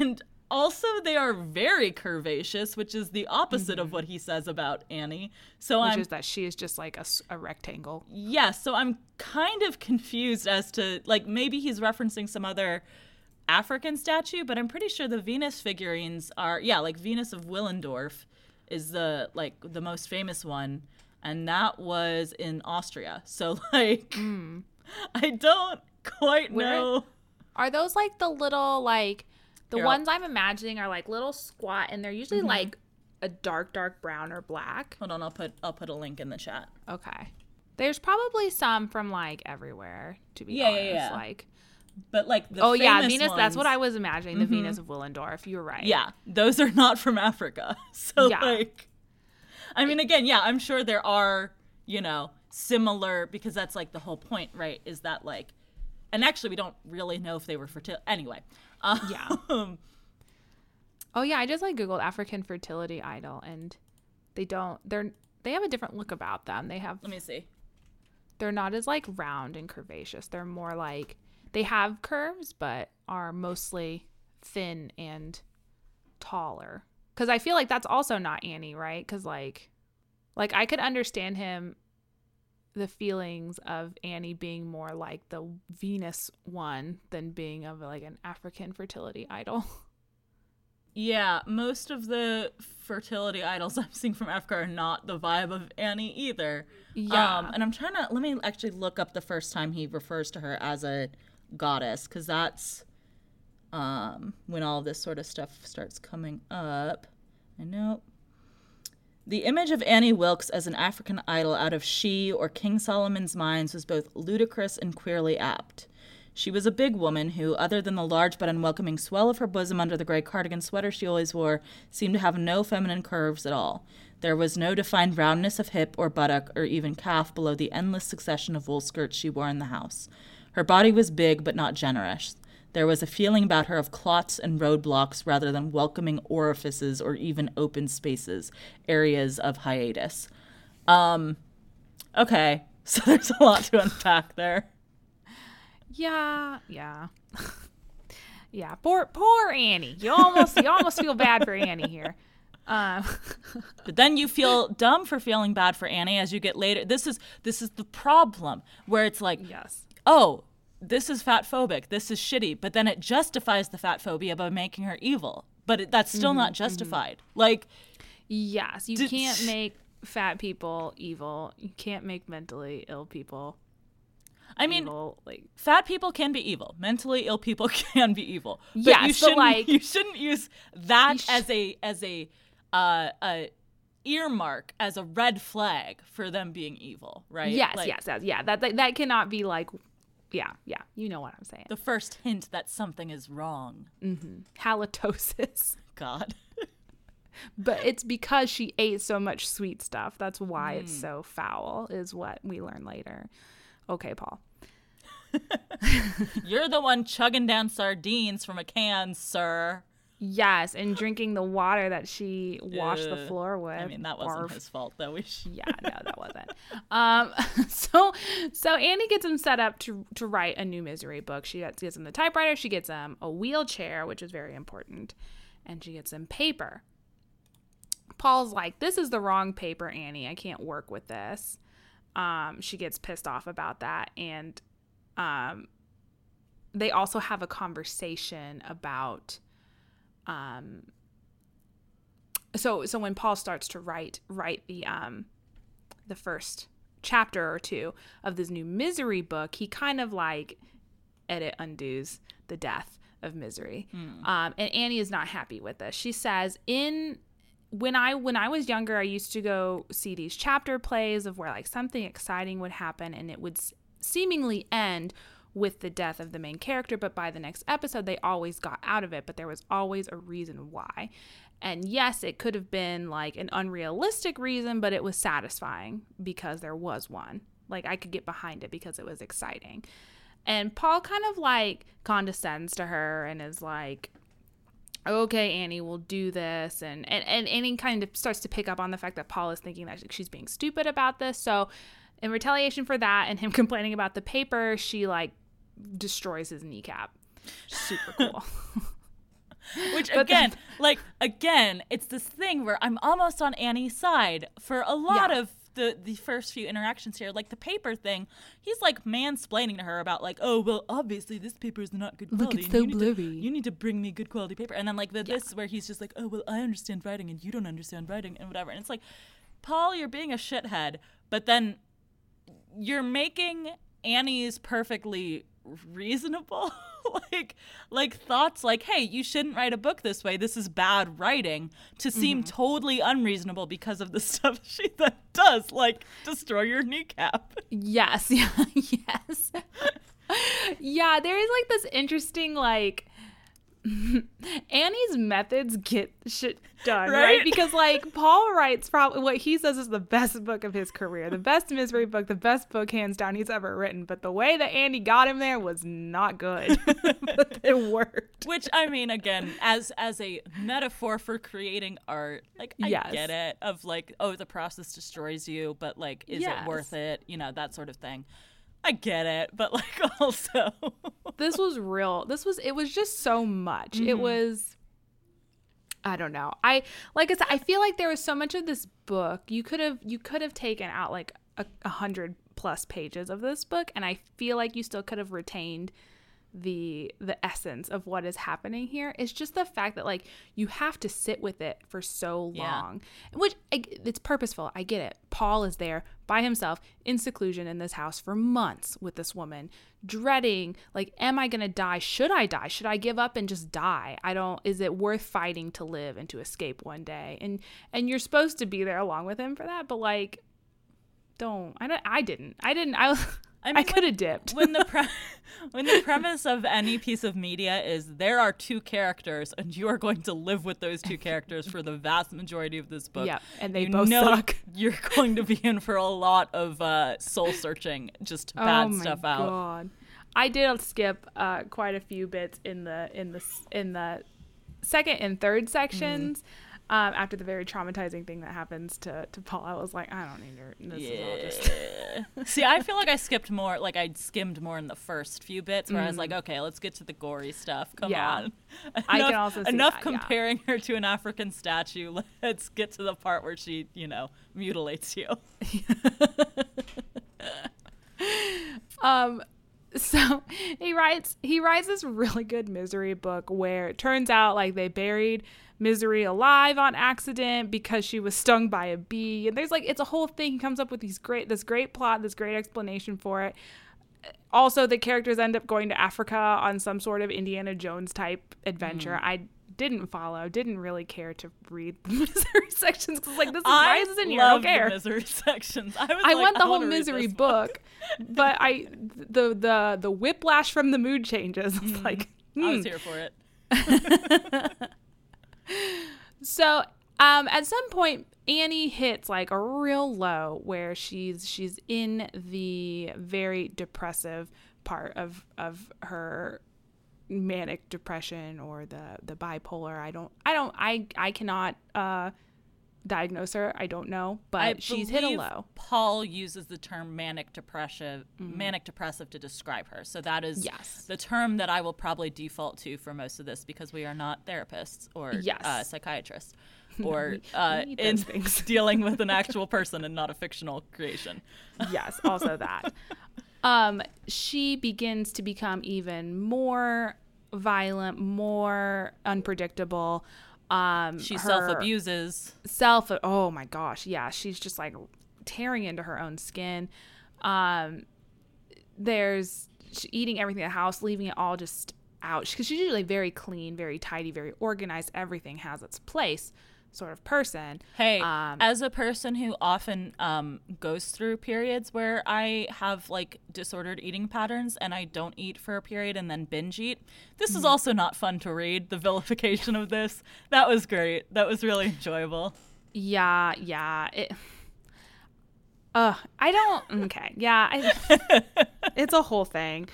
And also, they are very curvaceous, which is the opposite of what he says about Annie. So Mm-hmm. which I'm is that she is just like a rectangle. yeah, so I'm kind of confused as to like maybe he's referencing some other African statue, but I'm pretty sure the Venus figurines are yeah, like Venus of Willendorf is the like the most famous one, and that was in Austria. So like I don't quite. Where- know. Are those like the little like the Here, ones I'm imagining are like little squat and they're usually Mm-hmm. like a dark dark brown or black. Hold on, I'll put I'll put a link in the chat. Okay. There's probably some from like everywhere to be Yeah, yeah, honest. yeah. Like But like the oh yeah, Venus. That's what I was imagining. The Venus of Willendorf. You're right. Yeah, those are not from Africa. So Yeah. like I mean again, yeah, I'm sure there are, you know, similar because that's like the whole point, right? Is that like and actually, we don't really know if they were fertile. Anyway, um, Yeah. Oh yeah, I just like googled African fertility idol and they don't they're they have a different look about them. They have let me see. they're not as like round and curvaceous. They're more like they have curves but are mostly thin and taller. Cuz I feel like that's also not Annie, right? Cuz like like I could understand him the feelings of Annie being more like the Venus one than being of like an African fertility idol. Yeah, most of the fertility idols I'm seeing from Africa are not the vibe of Annie either. Yeah. Um, and I'm trying to let me actually look up the first time he refers to her as a goddess because that's um, when all this sort of stuff starts coming up. I know. The image of Annie Wilkes as an African idol out of She or King Solomon's Mines was both ludicrous and queerly apt. She was a big woman who, other than the large but unwelcoming swell of her bosom under the gray cardigan sweater she always wore, seemed to have no feminine curves at all. There was no defined roundness of hip or buttock or even calf below the endless succession of wool skirts she wore in the house. Her body was big but not generous. There was a feeling about her of clots and roadblocks rather than welcoming orifices or even open spaces, areas of hiatus. Um, okay, so there's a lot to unpack there. Yeah, yeah. yeah, poor poor Annie. You almost you almost feel bad for Annie here. Um But then you feel dumb for feeling bad for Annie as you get later. This is this is the problem where it's like, yes. oh, this is fat phobic. This is shitty. But then it justifies the fat phobia by making her evil. But it, that's still not justified. Like, Yes, you Did- can't make fat people evil. You can't make mentally ill people I mean, evil. Like fat people can be evil. Mentally ill people can be evil. But Yes, you shouldn't, like- you shouldn't use that sh- as a as a uh, a earmark as a red flag for them being evil, right? yes, Like, yes, yes, yeah. That, that that cannot be like yeah, yeah. You know what I'm saying. The first hint that something is wrong. Halitosis. God. But it's because she ate so much sweet stuff. That's why it's Hmm. so foul, is what we learn later. Okay, Paul. You're the one chugging down sardines from a can, sir. Yes, and drinking the water that she washed the floor with. I mean, that wasn't Barf. his fault, though. Yeah, no, that wasn't. Um, so so Annie gets him set up to to write a new misery book. She gets, gets him the typewriter. She gets him a wheelchair, which is very important, and she gets him paper. Paul's like, "This is the wrong paper, Annie. I can't work with this." Um, she gets pissed off about that, and um, they also have a conversation about um so so when Paul starts to write write the um the first chapter or two of this new misery book, he kind of like edit undoes the death of misery. Um, and Annie is not happy with this. She says in when I when I was younger, I used to go see these chapter plays of where like something exciting would happen and it would s- seemingly end with the death of the main character, but by the next episode they always got out of it, but there was always a reason why. And yes, it could have been like an unrealistic reason, but it was satisfying because there was one. Like I could get behind it because it was exciting. And Paul kind of like condescends to her and is like, okay, Annie, we'll do this. And, and, and Annie kind of starts to pick up on the fact that Paul is thinking that she's being stupid about this. So, in retaliation for that and him complaining about the paper, she like destroys his kneecap. Super cool. Which But again, like again, it's this thing where I'm almost on Annie's side for a lot Yeah. of the the first few interactions here. Like the paper thing, he's like mansplaining to her about like, oh well, obviously this paper is not good Look, quality. it's so you need to- blurry." you need to bring me good quality paper. And then like the, this where he's just like, oh well, I understand writing and you don't understand writing and whatever. And it's like, Paul, you're being a shithead, but then you're making Annie's perfectly reasonable? Like like thoughts like hey you shouldn't write a book this way. This is bad writing to seem mm-hmm. totally unreasonable because of the stuff she then does like destroy your kneecap. Yes, yeah, yes. yeah, there is like this interesting like Annie's methods get shit done, right? Right? Because like Paul writes probably what he says is the best book of his career, the best misery book, the best book hands down he's ever written. But the way that Annie got him there was not good. but it worked. Which I mean, again, as as a metaphor for creating art, like I Yes. get it. Of like, oh, the process destroys you, but like, is Yes. it worth it? You know, that sort of thing. I get it, but like also, this was real. This was it was just so much. It mm-hmm. was I don't know. I like I said, I feel like there was so much of this book. You could have you could have taken out like a, a hundred plus pages of this book, and I feel like you still could have retained the the essence of what is happening here is just the fact that like you have to sit with it for so Yeah. long which I, it's purposeful. I get it. Paul is there by himself in seclusion in this house for months with this woman dreading like am i gonna die? Should i die? Should i give up and just die? I don't is it worth fighting to live and to escape one day? And and you're supposed to be there along with him for that but like don't. I don't i didn't. I didn't i I I, mean, could have dipped when the pre- when the premise of any piece of media is there are two characters and you are going to live with those two characters for the vast majority of this book. Yep, and they you both know suck. You're going to be in for a lot of uh, soul searching just to pad oh my stuff out. God. I did skip uh, quite a few bits in the in the in the second and third sections. Um, after the very traumatizing thing that happens to, to Paul, I was like, I don't need your. This is all just. Yeah. See, I feel like I skipped more, like I skimmed more in the first few bits where I was like, okay, let's get to the gory stuff. Come Mm. Yeah. on. I can Enough- also see enough that, yeah. comparing her to an African statue. Let's get to the part where she, you know, mutilates you. Um, so he writes he writes this really good misery book where it turns out like they buried misery alive on accident because she was stung by a bee. And there's like it's a whole thing. He comes up with these great this great plot this great explanation for it. Also the characters end up going to africa on some sort of indiana jones type adventure. Mm-hmm. I didn't follow didn't really care to read the misery sections because like this is why in here i don't care misery sections. I, was I like, want the whole misery book, but I the the the whiplash from the mood changes. I was like, I was hmm. here for it. so um, at some point, Annie hits like a real low where she's she's in the very depressive part of of her manic depression or the the bipolar. I don't I don't I I cannot uh diagnose her. I don't know, but I she's hit a low. Paul uses the term manic depressive, manic depressive to describe her. So that is Yes. the term that I will probably default to for most of this because we are not therapists or Yes. uh, psychiatrists or uh, in things. dealing with an actual person and not a fictional creation. yes, also that. Um, she begins to become even more violent, more unpredictable. Um, She self abuses. Self. Oh my gosh, yeah, she's just like tearing into her own skin. Um, there's eating everything in the house, leaving it all just out because she's usually very clean, very tidy, very organized. Everything has its place, sort of person. Hey, Um, as a person who often um, goes through periods where I have like disordered eating patterns and I don't eat for a period and then binge eat, this Mm-hmm. is also not fun to read. The vilification of this. That was great. That was really enjoyable. Yeah, yeah. It. Uh, I don't. Okay, yeah. I, it's a whole thing.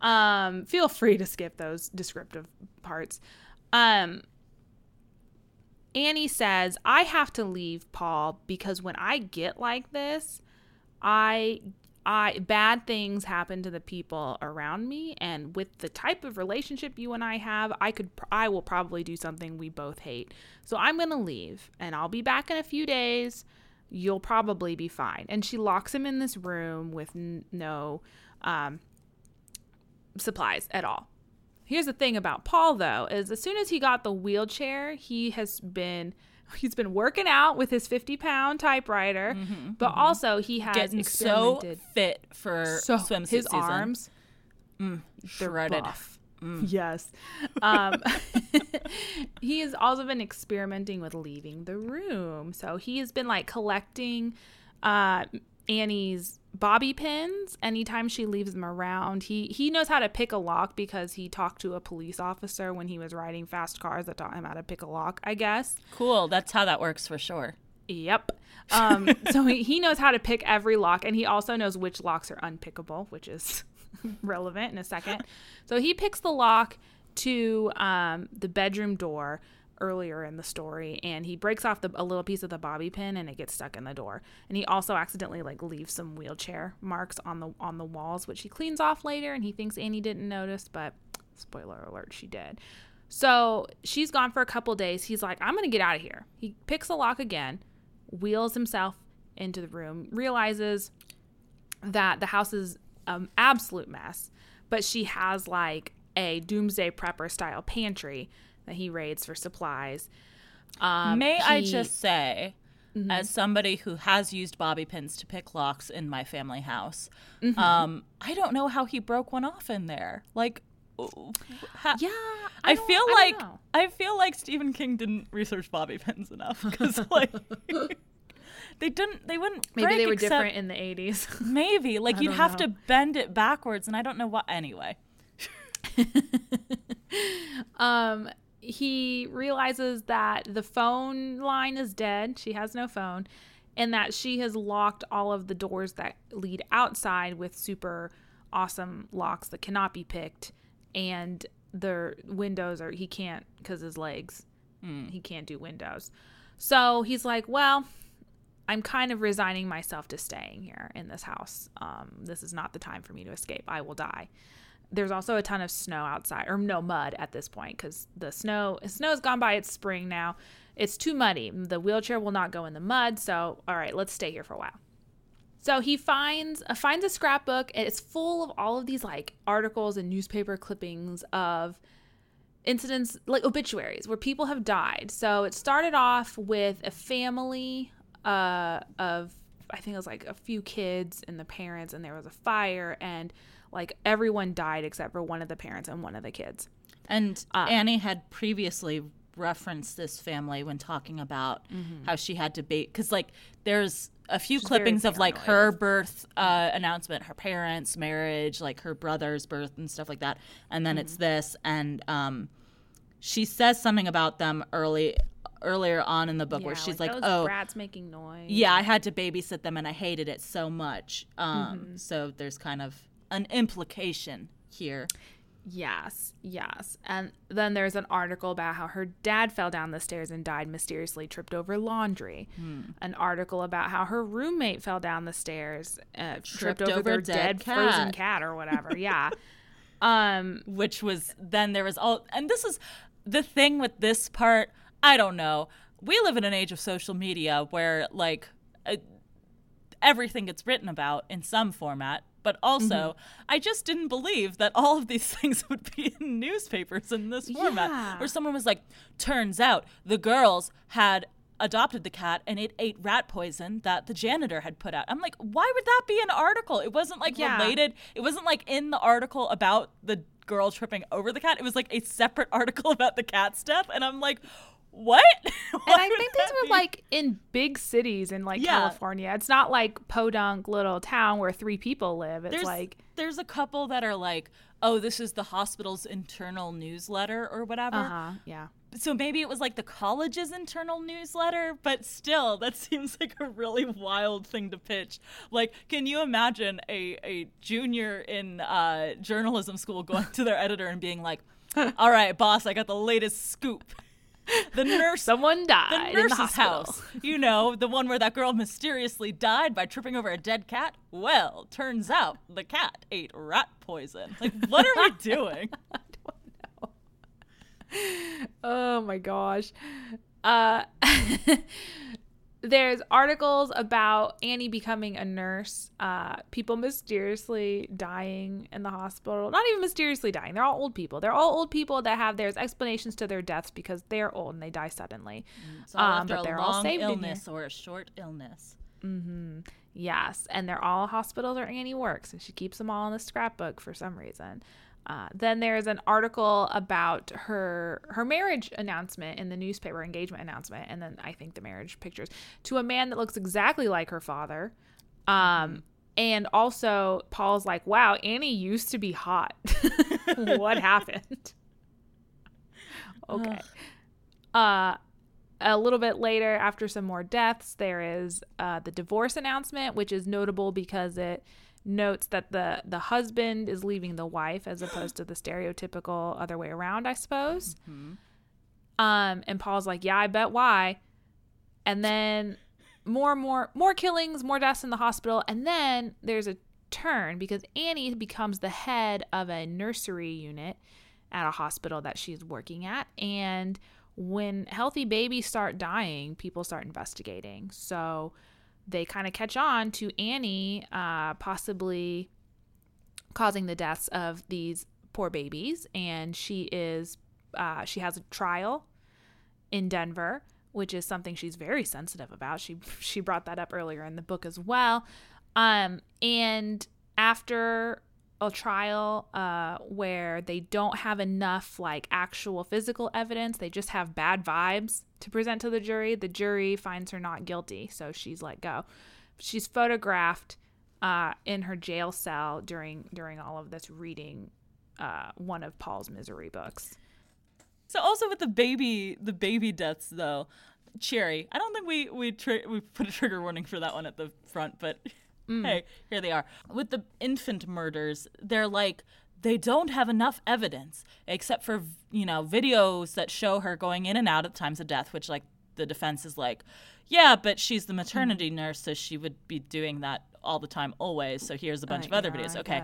Um, feel free to skip those descriptive parts. Um, Annie says, "I have to leave Paul because when I get like this, I." I bad things happen to the people around me and with the type of relationship you and I have, I could I will probably do something we both hate. So I'm going to leave and I'll be back in a few days. You'll probably be fine. And she locks him in this room with n- no um, supplies at all. Here's the thing about Paul though is as soon as he got the wheelchair, he has been he's been working out with his 50 pound typewriter, but also he has Getting so fit for so swimsuit his season. arms they're shredded. buff. Yes. Um, he has also been experimenting with leaving the room. So he has been like collecting uh, Annie's bobby pins anytime she leaves them around. He he knows how to pick a lock because he talked to a police officer when he was riding fast cars that taught him how to pick a lock, I guess. Cool. That's how that works for sure. Yep. Um, so he, he knows how to pick every lock, and he also knows which locks are unpickable, which is relevant in a second. So he picks the lock to um, the bedroom door earlier in the story and he breaks off the, a little piece of the bobby pin and it gets stuck in the door. And he also accidentally like leaves some wheelchair marks on the on the walls which he cleans off later and he thinks annie didn't notice but spoiler alert she did. So she's gone for a couple days. He's like i'm gonna get out of here. He picks a lock again wheels himself into the room realizes that the house is an absolute mess but she has like a doomsday prepper style pantry that he raids for supplies. Um, May I just say, as somebody who has used bobby pins to pick locks in my family house, um, I don't know how he broke one off in there. Like, ha- Yeah, I, don't- feel don't like know. I feel like Stephen King didn't research bobby pins enough because like they didn't they wouldn't maybe break they were except- different in the eighties. Maybe like you'd have know. to bend it backwards, and I don't know what. Anyway, um, he realizes that the phone line is dead. She has no phone, and that she has locked all of the doors that lead outside with super awesome locks that cannot be picked, and the windows are he can't because his legs. He can't do windows. So he's like, well. I'm kind of resigning myself to staying here in this house. Um, this is not the time for me to escape. I will die. There's also a ton of snow outside, or no mud at this point, because the snow snow's gone by. It's spring now. It's too muddy. The wheelchair will not go in the mud. So, all right, let's stay here for a while. So he finds uh, finds a scrapbook. And it's full of all of these like articles and newspaper clippings of incidents like obituaries where people have died. So it started off with a family uh, of I think it was like a few kids and the parents, and there was a fire, and like everyone died except for one of the parents and one of the kids. and Uh, Annie had previously referenced this family when talking about how she had to be because like there's a few Mm-hmm. clippings of like her birth uh, announcement, her parents' marriage, like her brother's birth and stuff like that, and then Mm-hmm. it's this, and um, she says something about them early earlier on in the book where she's like, those oh brats making noise. yeah, I had to babysit them and I hated it so much. Um, Mm-hmm. So there's kind of an implication here. Yes, yes. And then there's an article about how her dad fell down the stairs and died mysteriously, tripped over laundry. An article about how her roommate fell down the stairs, uh, tripped, over, over their dead dead, frozen cat. cat or whatever. Yeah. um. which was then there was all and this is the thing with this part i don't know we live in an age of social media where like uh, everything gets written about in some format but also mm-hmm. i just didn't believe that all of these things would be in newspapers in this format Yeah. where someone was like turns out the girls had adopted the cat and it ate rat poison that the janitor had put out. I'm like, why would that be an article? It wasn't like Yeah. related. It wasn't like in the article about the girl tripping over the cat. It was like a separate article about the cat's death. And I'm like, what? And I think these were be- like in big cities in like Yeah. California. It's not like podunk little town where three people live. It's there's like there's a couple that are like, oh, this is the hospital's internal newsletter or whatever. uh huh, yeah. so maybe it was like the college's internal newsletter, but still, that seems like a really wild thing to pitch. Like, can you imagine a, a junior in uh, journalism school going to their editor and being like, all right, boss, I got the latest scoop. The nurse Someone died the in the hospital. house. You know, the one where that girl mysteriously died by tripping over a dead cat. Well, turns out the cat ate rat poison. Like, what are we doing? Oh my gosh. Uh there's articles about Annie becoming a nurse, uh people mysteriously dying in the hospital. Not even mysteriously dying. They're all old people. They're all old people that have there's explanations to their deaths because they're old and they die suddenly. It's all Um, after but a they're all saved illness or a short illness. Hmm. Yes, and they're all hospitals where Annie works, and she keeps them all in the scrapbook for some reason. Uh, then there's an article about her her marriage announcement in the newspaper engagement announcement, and then I think the marriage pictures to a man that looks exactly like her father. Um, and also Paul's like, "Wow, Annie used to be hot. what happened?" okay. Uh, a little bit later, after some more deaths, there is uh, the divorce announcement, which is notable because it notes that the the husband is leaving the wife as opposed to the stereotypical other way around, I suppose. Mm-hmm. Um, and Paul's like, "Yeah, I bet why." And then more, more, more killings, more deaths in the hospital, and then there's a turn because Annie becomes the head of a nursery unit at a hospital that she's working at, and when healthy babies start dying, people start investigating. So they kind of catch on to Annie uh, possibly causing the deaths of these poor babies, and she is uh, she has a trial in Denver, which is something she's very sensitive about. She she brought that up earlier in the book as well. Um, and after a trial uh, where they don't have enough like actual physical evidence, they just have bad vibes to present to the jury. The jury finds her not guilty, so she's let go. She's photographed uh, in her jail cell during during all of this reading uh, one of Paul's misery books. So also with the baby, the baby deaths though, Cherry. I don't think we we we put a trigger warning for that one at the front, but mm. hey, here they are. With the infant murders, they're like they don't have enough evidence except for you know videos that show her going in and out at times of death, which like the defense is like, yeah, but she's the maternity mm. nurse, so she would be doing that all the time, always. So here's a bunch uh, of other yeah, videos. Okay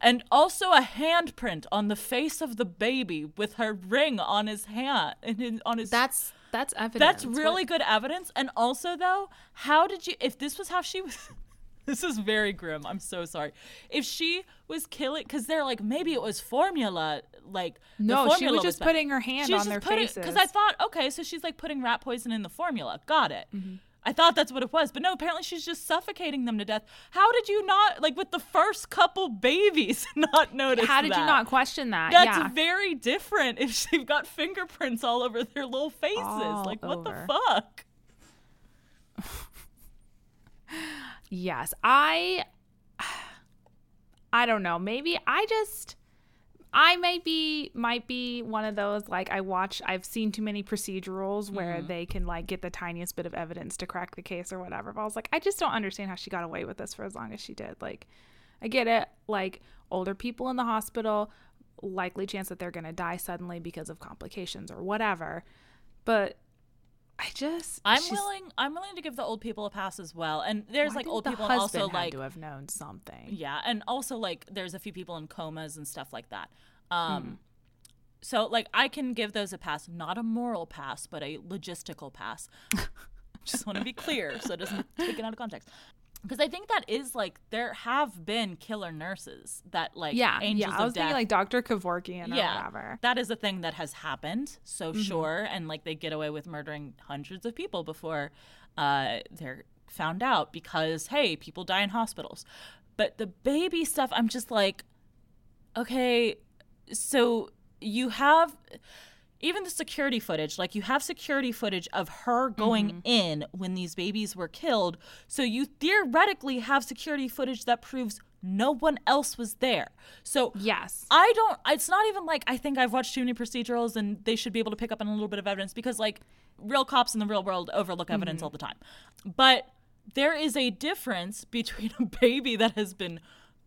and also a handprint on the face of the baby with her ring on his hand and on his that's that's evidence that's really what? good evidence and also though how did you if this was how she was this is very grim i'm so sorry if she was killing because they're like maybe it was formula like no formula she was just was putting her hand she on their faces because i thought okay so she's like putting rat poison in the formula got it mm-hmm. I thought that's what it was, but no, apparently she's just suffocating them to death. How did you not, like with the first couple babies, not notice How did that? you not question that? That's yeah. very different if they've got fingerprints all over their little faces. All like, what over. the fuck? yes, I. I don't know. Maybe I just I might be might be one of those like I watch I've seen too many procedurals where mm-hmm. they can like get the tiniest bit of evidence to crack the case or whatever. But I was like, I just don't understand how she got away with this for as long as she did. Like, I get it. Like older people in the hospital, likely chance that they're gonna die suddenly because of complications or whatever. But I just I'm willing I'm willing to give the old people a pass as well. And there's like old people and also like to have known something. Yeah, and also like there's a few people in comas and stuff like that. Um mm. so like I can give those a pass, not a moral pass, but a logistical pass. just want to be clear so it doesn't take it out of context because I think that is like there have been killer nurses that like yeah angels yeah I was thinking like Dr. Kevorkian yeah, or whatever. That is a thing that has happened, so mm-hmm. sure, and like they get away with murdering hundreds of people before uh, they're found out because hey, people die in hospitals. But the baby stuff, I'm just like, okay, so you have even the security footage, like you have security footage of her going mm-hmm. in when these babies were killed. So you theoretically have security footage that proves no one else was there. So yes, I don't. It's not even like I think I've watched too many procedurals and they should be able to pick up on a little bit of evidence because like real cops in the real world overlook evidence mm-hmm. all the time. But there is a difference between a baby that has been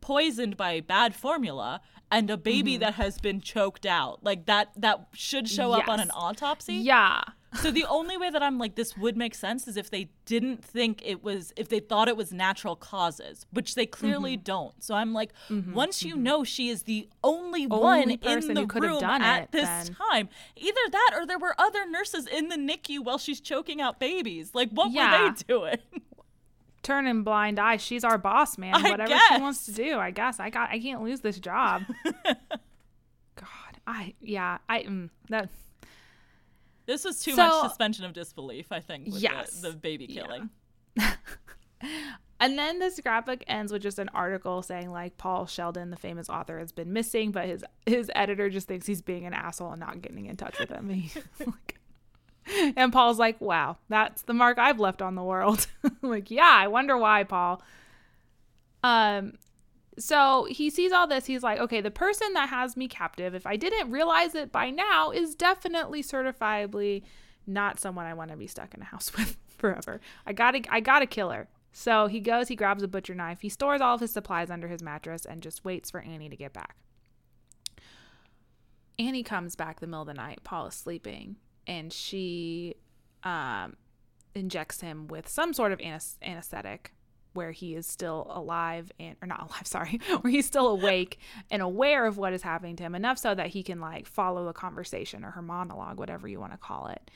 poisoned by bad formula and a baby mm-hmm. that has been choked out. Like that that should show yes. up on an autopsy. Yeah. so the only way that I'm like this would make sense is if they didn't think it was if they thought it was natural causes, which they clearly mm-hmm. don't. So I'm like mm-hmm. once you mm-hmm. know she is the only, only one in the room at it, this then. time, either that or there were other nurses in the NICU while she's choking out babies. Like what yeah. were they doing? turning blind eye. She's our boss, man. I Whatever guess. she wants to do, I guess. I got. I can't lose this job. God, I yeah. I mm, that. This was too so, much suspension of disbelief. I think. yes. The, the baby killing. Yeah. and then this graphic ends with just an article saying like Paul Sheldon, the famous author, has been missing, but his his editor just thinks he's being an asshole and not getting in touch with him. Like, and Paul's like, wow, that's the mark I've left on the world. like, yeah, I wonder why, Paul. Um, so he sees all this. He's like, okay, the person that has me captive, if I didn't realize it by now, is definitely certifiably not someone I want to be stuck in a house with forever. I gotta, I gotta kill her. So he goes, he grabs a butcher knife, he stores all of his supplies under his mattress, and just waits for Annie to get back. Annie comes back the middle of the night. Paul is sleeping, and she um, injects him with some sort of anesthetic where he is still alive and or not alive sorry where he's still awake and aware of what is happening to him enough so that he can like follow a conversation or her monologue whatever you want to call it.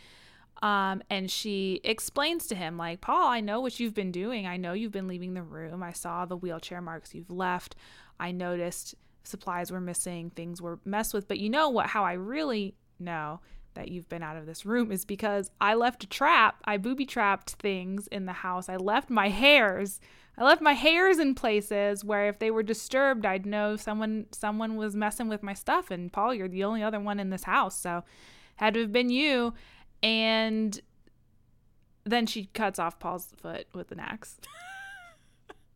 Um, and she explains to him like paul i know what you've been doing. I know you've been leaving the room. I saw the wheelchair marks you've left. I noticed supplies were missing things were messed with but you know what how i really know that you've been out of this room is because I left a trap. I booby trapped things in the house. I left my hairs. I left my hairs in places where if they were disturbed, I'd know someone someone was messing with my stuff. And Paul, you're the only other one in this house, so had to have been you. And then she cuts off Paul's foot with an axe.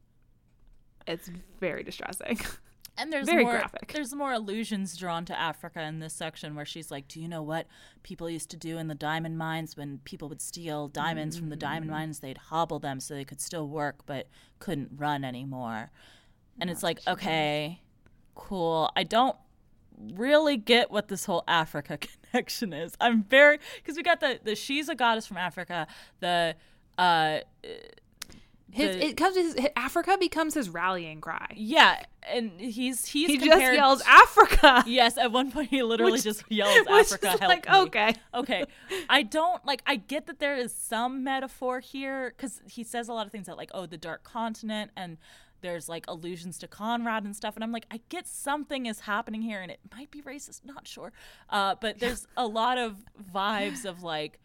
it's very distressing. And there's Very more graphic. there's more allusions drawn to Africa in this section where she's like, "Do you know what people used to do in the diamond mines when people would steal diamonds from the diamond Mm. mines? They'd hobble them so they could still work but couldn't run anymore." And it's like, "Okay, cool. I don't really get what this whole Africa connection is. I'm very because we got the the she's a goddess from Africa, the uh His The- it comes his, Africa becomes his rallying cry. yeah, and he's he's He just yells Africa. Yes, at one point he literally Which- just yells Africa like, me." okay. Okay. I don't like I get that there is some metaphor here cuz he says a lot of things that like oh the dark continent and there's like allusions to Conrad and stuff and I'm like I get something is happening here and it might be racist, not sure. Uh but there's a lot of vibes of like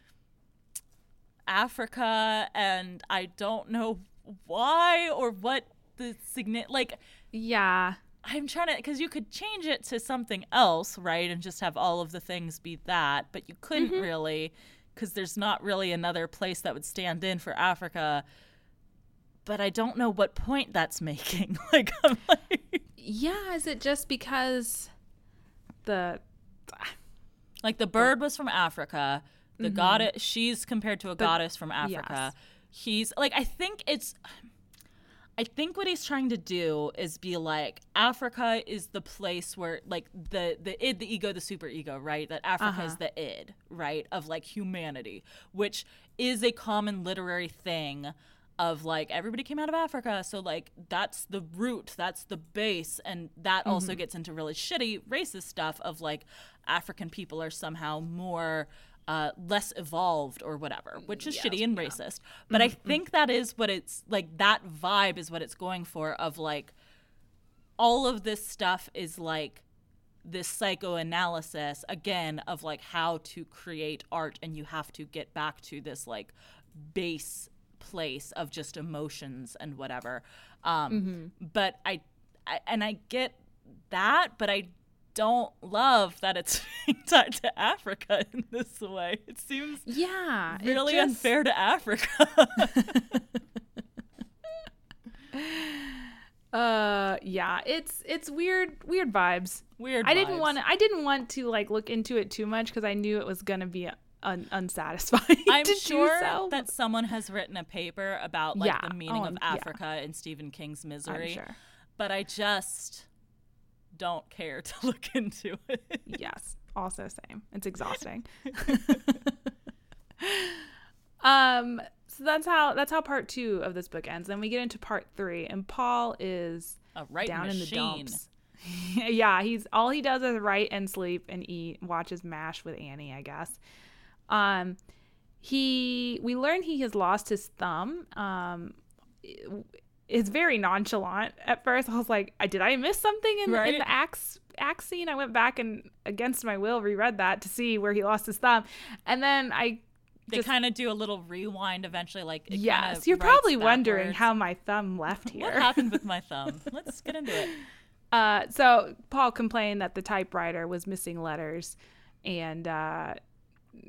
Africa and I don't know why or what the significant like Yeah. I'm trying to because you could change it to something else, right, and just have all of the things be that, but you couldn't Mm-hmm. really because there's not really another place that would stand in for Africa. But I don't know what point that's making. like, I'm like, Yeah, is it just because the like the bird was from Africa. The goddess, she's compared to a goddess from Africa. Mm-hmm. yes. He's like, I think it's. I think what he's trying to do is be like Africa is the place where like the the id, the ego, the super ego, right? That Africa is Uh-huh. the id, right? Of like humanity, which is a common literary thing of like everybody came out of Africa, so like that's the root, that's the base, and that also Mm-hmm. gets into really shitty racist stuff of like African people are somehow more uh, less evolved or whatever, which is shitty and racist. But I think that is what it's like. That vibe is what it's going for. Of like, all of this stuff is like this psychoanalysis again of like how to create art, and you have to get back to this like base place of just emotions and whatever. Um, But I, I, and I get that, but I don't love that it's being tied to Africa in this way. It seems yeah, really just- unfair to Africa. Uh, yeah, it's it's weird, weird vibes. Weird. I didn't want to. I didn't want to like look into it too much because I knew it was gonna be un- unsatisfying. I'm sure so. that someone has written a paper about like Yeah. the meaning Oh, of yeah. Africa in Stephen King's Misery, I'm sure. but I just don't care to look into it. Yes. Also same. It's exhausting. um so that's how that's how part 2 of this book ends. Then we get into part 3 and Paul is A right down in the dumps. yeah, he's all he does is write and sleep and eat, watches MASH with Annie, I guess. Um he we learn he has lost his thumb. Um is very nonchalant at first. I was like, did I miss something in, Right. in the axe axe scene? I went back and against my will reread that to see where he lost his thumb. And then I They kind of do a little rewind eventually, like Yes, you're probably wondering how my thumb left here. what happened with my thumb. Let's get into it. Uh, so Paul complained that the typewriter was missing letters, and uh,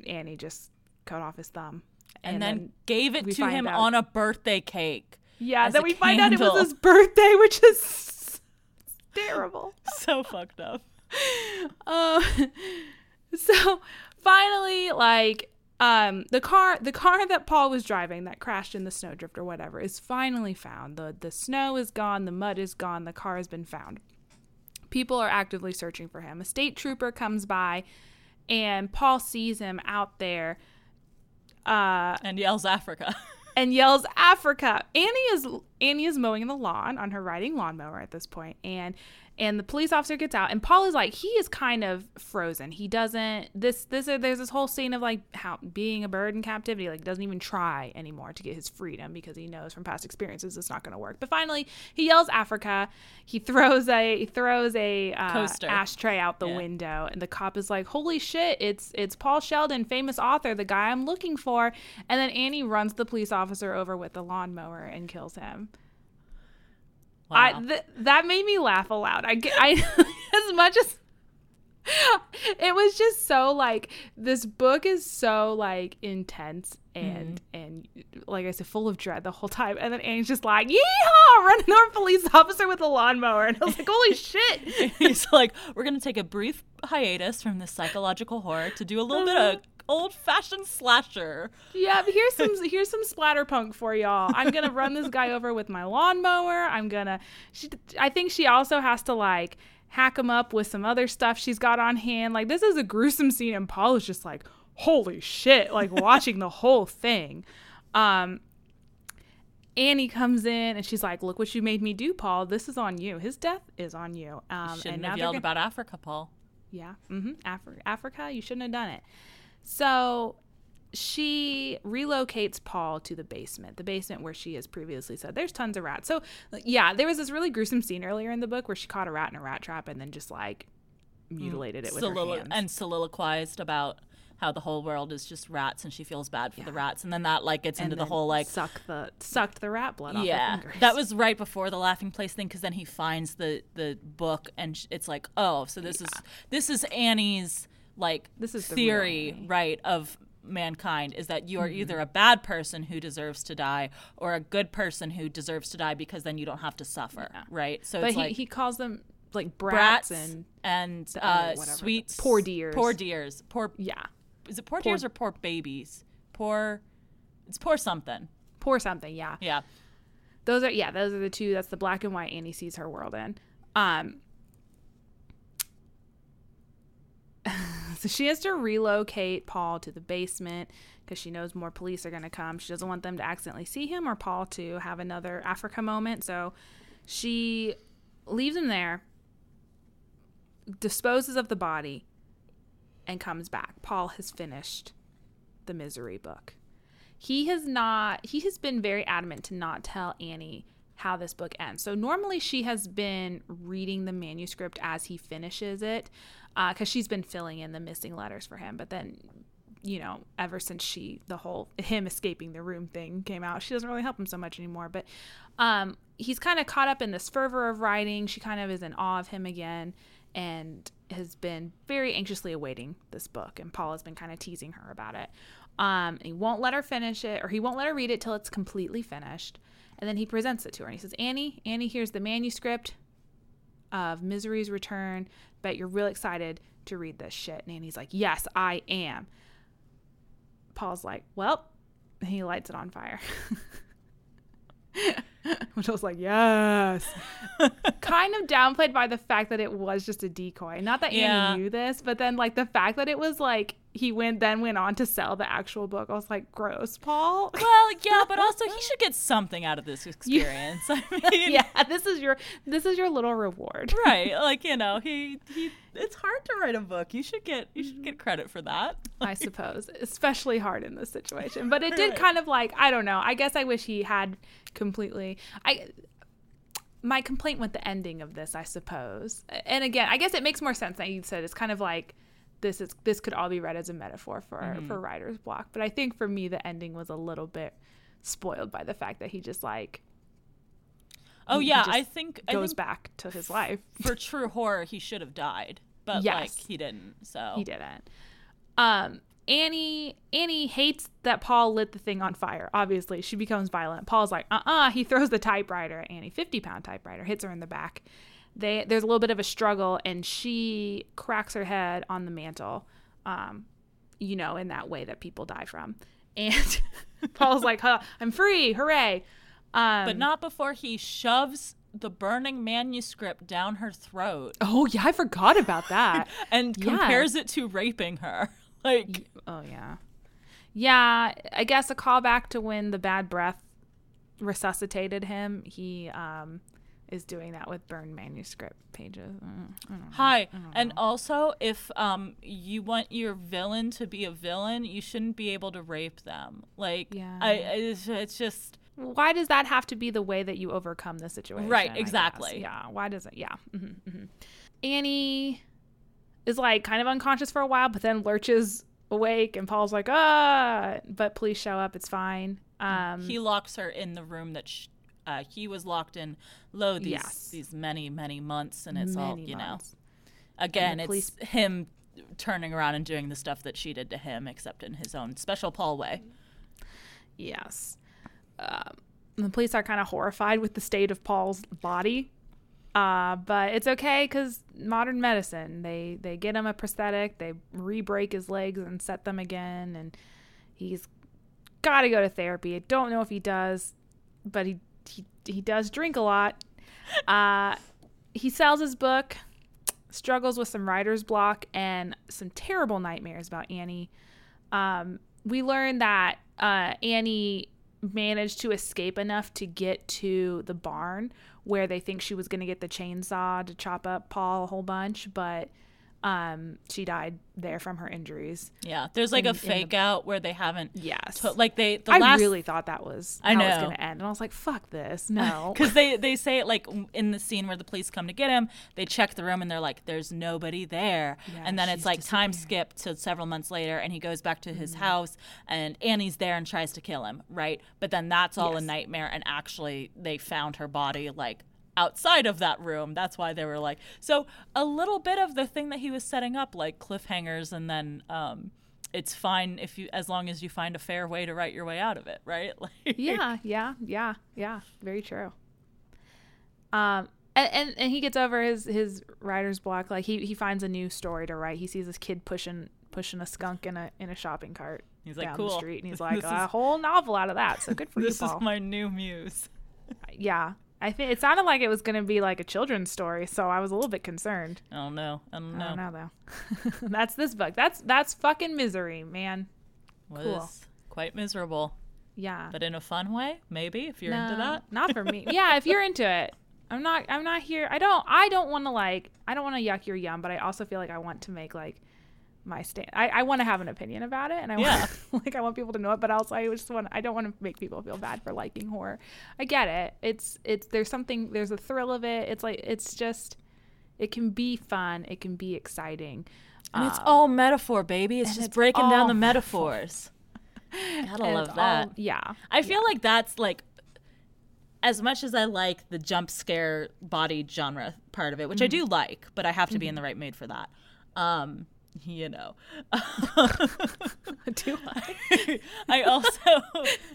Annie just cut off his thumb. And, then, gave it to him out- on a birthday cake. Yeah, then we find out it was his birthday, which is terrible. so fucked up. Uh, so finally, like, um, the car, the car that Paul was driving that crashed in the snowdrift or whatever is finally found. the The snow is gone, the mud is gone, the car has been found. People are actively searching for him. A state trooper comes by, and Paul sees him out there. Uh, And yells Africa. And yells Africa. Annie is Annie is mowing the lawn on her riding lawnmower at this point, and and the police officer gets out, and Paul is like he is kind of frozen. He doesn't this this there's this whole scene of like how being a bird in captivity, like doesn't even try anymore to get his freedom because he knows from past experiences it's not going to work. But finally, he yells Africa. He throws a he throws a uh, ashtray out the Yeah. window, and the cop is like, "Holy shit! It's it's Paul Sheldon, famous author, the guy I'm looking for." And then Annie runs the police officer over with the lawnmower and kills him. I th- that made me laugh aloud. I, I as much as it was just so like this book is so like intense and mm-hmm. and like I said, full of dread the whole time. And then Annie's just like, "Yeehaw!" running over police officer with a lawnmower, and I was like, "Holy shit!" He's like, we're gonna take a brief hiatus from this psychological horror to do a little bit of uh-huh. Old-fashioned slasher. Yeah, but here's some here's some splatterpunk for y'all. I'm gonna run this guy over with my lawnmower. I'm gonna. She, I think she also has to like hack him up with some other stuff she's got on hand. Like this is a gruesome scene, and Paul is just like, holy shit, like watching the whole thing. Um, Annie comes in and she's like, "Look what you made me do, Paul. This is on you. His death is on you." Um, Shouldn't and have yelled gonna- about Africa, Paul. yeah. Mm-hmm. Afri- Africa, you shouldn't have done it. So she relocates Paul to the basement, the basement where she has previously said there's tons of rats. So yeah, there was this really gruesome scene earlier in the book where she caught a rat in a rat trap and then just like mm. mutilated it with her Solilo- hands. and soliloquized about how the whole world is just rats and she feels bad for the rats and then that like gets And into the whole like suck the sucked the rat blood off her yeah fingers. that was right before the laughing place thing because then he finds the the book and sh- it's like oh so this is this is annie's like This is theory right of mankind is that you are Mm-hmm. either a bad person who deserves to die or a good person who deserves to die because then you don't have to suffer right? So but he, like he calls them like brats, brats and and uh, whatever. sweet Poor dears. poor dears poor yeah, is it poor, dears or poor babies? Poor it's poor something. Poor something. Yeah, yeah. Those are yeah those are the two that's the black and white annie sees her world in. Um so she has to relocate paul to the basement because she knows more police are going to come. She doesn't want them to accidentally see him or paul to have another africa moment. So she leaves him there disposes of the body and comes back. Paul has finished the misery book. He has not he has been very adamant to not tell annie how this book ends. So normally she has been reading the manuscript as he finishes it because she's been filling in the missing letters for him but then you know ever since she the whole him escaping the room thing came out she doesn't really help him so much anymore but um he's kind of caught up in this fervor of writing she kind of is in awe of him again and has been very anxiously awaiting this book and paul has been kind of teasing her about it um, he won't let her finish it, or he won't let her read it till it's completely finished. And then he presents it to her, and he says, "Annie, Annie, here's the manuscript of Misery's Return. Bet you're real excited to read this shit." And like, "Yes, I am." Paul's like, "Well," he lights it on fire. Which I was like, yes. kind of downplayed by the fact that it was just a decoy. Not that Yeah. Annie knew this, but then like the fact that it was like he went then went on to sell the actual book. I was like, gross, Paul. Well, yeah, but also he should get something out of this experience. I mean, yeah, this is your this is your little reward. right. Like you know, he he. It's hard to write a book. You should get you should mm-hmm. get credit for that. I suppose, especially hard in this situation. But it did Right. kind of like I don't know. I guess I wish he had completely. I my complaint with the ending of this, I suppose, and again, I guess it makes more sense that you said it's kind of like this is this could all be read as a metaphor for Mm-hmm. for writer's block. But I think for me, the ending was a little bit spoiled by the fact that he just like Oh yeah, I think I goes think back to his life. for true horror he should have died, but Yes. like he didn't. So he didn't. Um, Annie Annie hates that Paul lit the thing on fire. Obviously, she becomes violent. Paul's like, uh uh He throws the typewriter at Annie, 50 pound typewriter, hits her in the back. They there's a little bit of a struggle, and she cracks her head on the mantle. Um, you know, in that way that people die from. And Paul's like, huh, I'm free, hooray. Um, but not before he shoves the burning manuscript down her throat. Oh yeah, I forgot about that. and Yeah. compares it to raping her. Like Oh yeah, yeah. I guess a callback to when the bad breath resuscitated him. He um is doing that with burned manuscript pages. Mm, I don't know. Hi. And also, if um you want your villain to be a villain, you shouldn't be able to rape them. Like, Yeah. I it's, it's just Why does that have to be the way that you overcome the situation? Right, exactly. Yeah. Why does it? Yeah. hmm hmm Annie is like kind of unconscious for a while, but then lurches awake, and Paul's like, ah, but police show up. It's fine. Um, he locks her in the room that sh- uh, he was locked in low these Yes. these many many months, and it's all you months. know. Again, it's him turning around and doing the stuff that she did to him, except in his own special Paul way. Yes. Um, the police are kind of horrified with the state of Paul's body. Uh, but it's okay because modern medicine. They they get him a prosthetic, they re-break his legs and set them again, and he's got to go to therapy. I don't know if he does, but he he, he does drink a lot. Uh, he sells his book, struggles with some writer's block and some terrible nightmares about Annie. Um, we learn that uh, Annie managed to escape enough to get to the barn where they think she was going to get the chainsaw to chop up Paul a whole bunch, but um, she died there from her injuries. Yeah, there's like In- a in the- fake out where they haven't. Yes. to- like they the I last really thought that was I how it was going to end. And I was like, fuck this. No. because they they say it like in the scene where the police come to get him they check the room and they're like there's nobody there Yeah, and then it's like time skip to several months later and he goes back to Mm-hmm. his house and annie's there and tries to kill him right but then that's all a nightmare and actually they found her body like outside of that room that's why they were like so a little bit of the thing that he was setting up like cliffhangers and then um it's fine if you as long as you find a fair way to write your way out of it right like yeah, yeah, yeah, yeah. Very true. Um, and, and, and he gets over his his writer's block. Like he, he finds a new story to write. He sees this kid pushing pushing a skunk in a in a shopping cart He's like, down "Cool. the street, and he's like, a is- whole novel out of that. So good for this you, This is my new muse yeah, I think it sounded like it was going to be like a children's story, so I was a little bit concerned. I don't know. I don't know. I don't know though. that's this book. That's that's fucking misery, man. Was Cool. quite miserable, Yeah. but in a fun way, maybe if you're into that. Not for me. yeah, if you're into it. I'm not I'm not here. I don't I don't want to like I don't want to yuck your yum, but I also feel like I want to make like my stand. I, I want to have an opinion about it and I Yeah. want like I want people to know it, but also I just want I don't want to make people feel bad for liking horror. I get it. It's it's there's something there's a thrill of it. It's like it's just it can be fun, it can be exciting. And it's Um, all metaphor, baby. It's just it's breaking down the metaphors. Gotta and love that. all- yeah. I feel like that's like as much as I like the jump scare body genre part of it, which I do like, but I have to be in the right mood for that. Um, you know. Do I? I also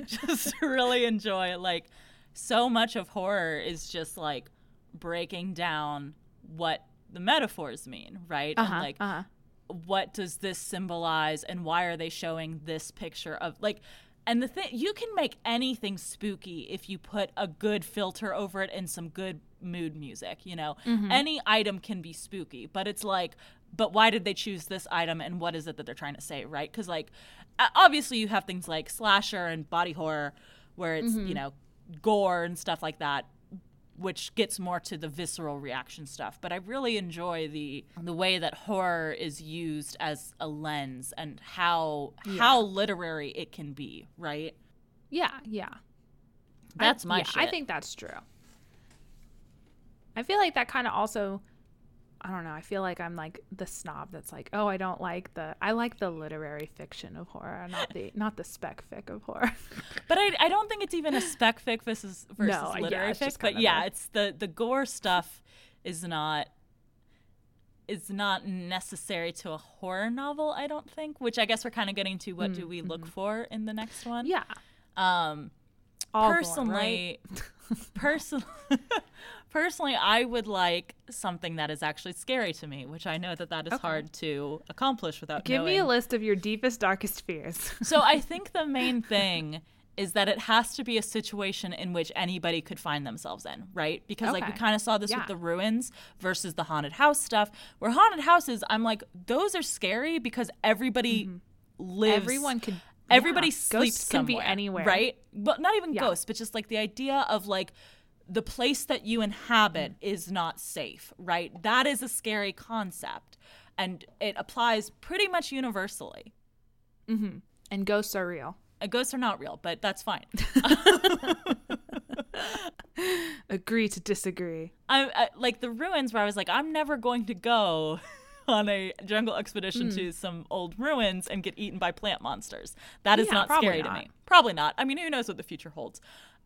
just really enjoy like so much of horror is just like breaking down what the metaphors mean, right? Uh-huh. And like uh-huh. what does this symbolize and why are they showing this picture of like and the thing you can make anything spooky if you put a good filter over it and some good mood music you know? Mm-hmm. Any item can be spooky but it's like but why did they choose this item and what is it that they're trying to say right? Because like obviously you have things like slasher and body horror where it's you mm-hmm. know gore and stuff like that which gets more to the visceral reaction stuff. But I really enjoy the the way that horror is used as a lens and how how literary it can be. Right? Yeah, yeah. That's I, my yeah, shit. I think that's true. I feel like that kind of also I don't know, I feel like I'm like the snob that's like, "Oh, I don't like the I like the literary fiction of horror, not the not the spec fic of horror." But I, I don't think it's even a spec fic versus versus No, literary it's fic. But yeah, the- it's the the gore stuff is not. is not necessary to a horror novel, I don't think, which I guess we're kind of getting to what do we look for in the next one. Yeah. Um All personally personally personally I would like something that is actually scary to me, which I know that that is Okay. hard to accomplish without Give me a list of your deepest, darkest fears. So I think the main thing is that it has to be a situation in which anybody could find themselves in, right? Because like we kind of saw this Yeah. with the ruins versus the haunted house stuff. Where haunted houses, I'm like, those are scary because everybody lives. Mm-hmm. Everyone could. Everybody yeah, sleeps Ghosts can be somewhere, anywhere. right? But not even Yeah. ghosts, but just like the idea of like the place that you inhabit Mm. is not safe, right? That is a scary concept, and it applies pretty much universally. And ghosts are real. Uh, Ghosts are not real, but that's fine. Agree to disagree. I, I like the ruins where I was like, I'm never going to go on a jungle expedition Hmm. to some old ruins and get eaten by plant monsters. That is Yeah, not scary to me. Probably not. I mean, who knows what the future holds.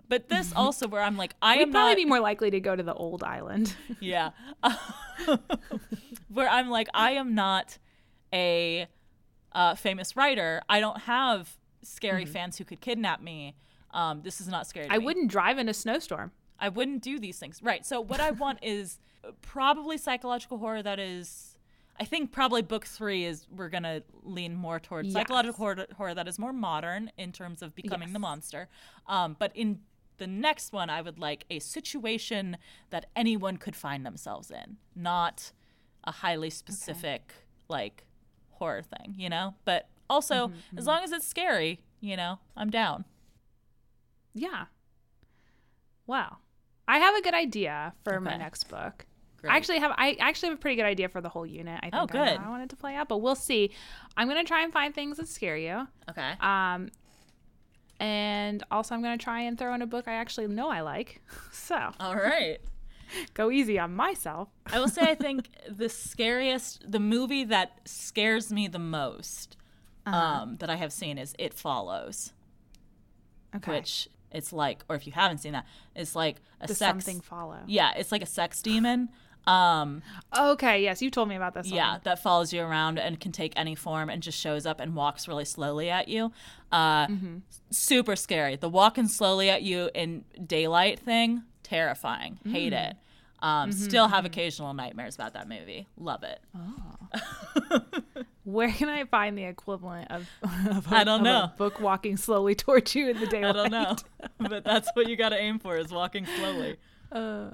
But this also where I'm like, I We'd am probably not. be more likely to go to the old island. yeah. where I'm like, I am not a uh, famous writer. I don't have scary fans who could kidnap me. Um, this is not scary. To Mm-hmm. I me. wouldn't drive in a snowstorm. I wouldn't do these things. Right. So what I want is probably psychological horror that is I think probably book 3 is we're going to lean more towards psychological horror, horror that is more modern in terms of becoming the monster. Um, but in the next one I would like a situation that anyone could find themselves in, not a highly specific like horror thing, you know? But also Mm-hmm, as long as it's scary, you know, I'm down. Yeah. Wow. I have a good idea for my next book. Great. I actually have I actually have a pretty good idea for the whole unit. I think Oh, I know good. how I want it to play out, but we'll see. I'm gonna try and find things that scare you. Okay. Um and also I'm gonna try and throw in a book I actually know I like. So All right. go easy on myself. I will say I think the scariest, the movie that scares me the most Uh-huh. um, that I have seen is It Follows, Okay. which it's like, or if you haven't seen that, it's like a Does sex. something follow? Yeah, it's like a sex demon. Um, Okay, yes, you told me about this yeah, one. that follows you around and can take any form and just shows up and walks really slowly at you. Uh, Mm-hmm. Super scary. The walking slowly at you in daylight thing, terrifying. Hate Mm. it. Um, Mm-hmm, Still have occasional nightmares about that movie. Love it. Where can I find the equivalent of, of a- I don't know. book walking slowly towards you in the daylight? I don't know, but that's what you got to aim for is walking slowly. Uh,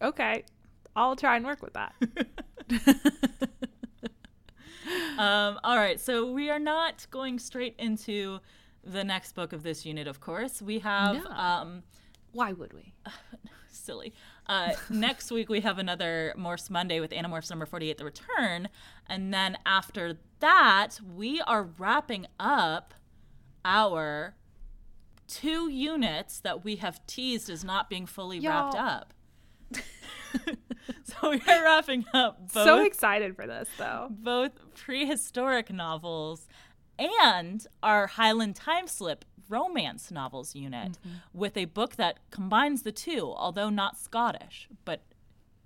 okay, I'll try and work with that. Um, all right, so we are not going straight into the next book of this unit. Of course, we have No. um, Why would we? silly. Uh, next week we have another Morse Monday with Animorphs number forty-eight, The Return, and then after that we are wrapping up our two units that we have teased as not being fully wrapped Y'all. up. so we are wrapping up both So excited for this, though. both prehistoric novels and our Highland Time Slip romance novels unit Mm-hmm. with a book that combines the two, although not Scottish, but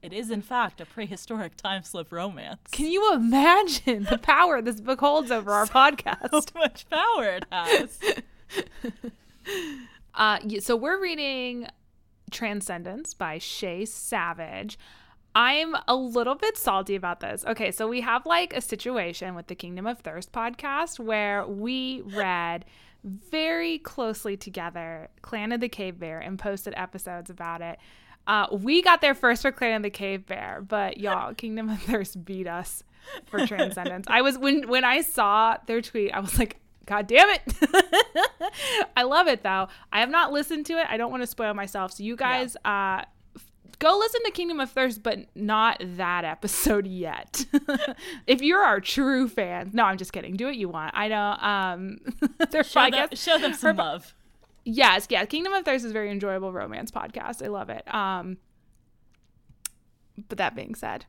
it is in fact a prehistoric time slip romance. Can you imagine the power this book holds over our podcast? So much power it has. Uh, so we're reading Transcendence by Shay Savage. I'm a little bit salty about this. Okay, so we have like a situation with the Kingdom of Thirst podcast where we read very closely together Clan of the Cave Bear and posted episodes about it. Uh, we got there first for Clan of the Cave Bear, but y'all, Kingdom of Thirst beat us for Transcendence. I was when when I saw their tweet, I was like, God damn it. I love it though. I have not listened to it. I don't want to spoil myself. So you guys uh go listen to Kingdom of Thirst, but not that episode yet. if you're our true fan. No, I'm just kidding. Do what you want. I know um there's Show, I them, guess show them some her- love. Yes, yeah. Kingdom of Thirst is a very enjoyable romance podcast. I love it. Um but that being said,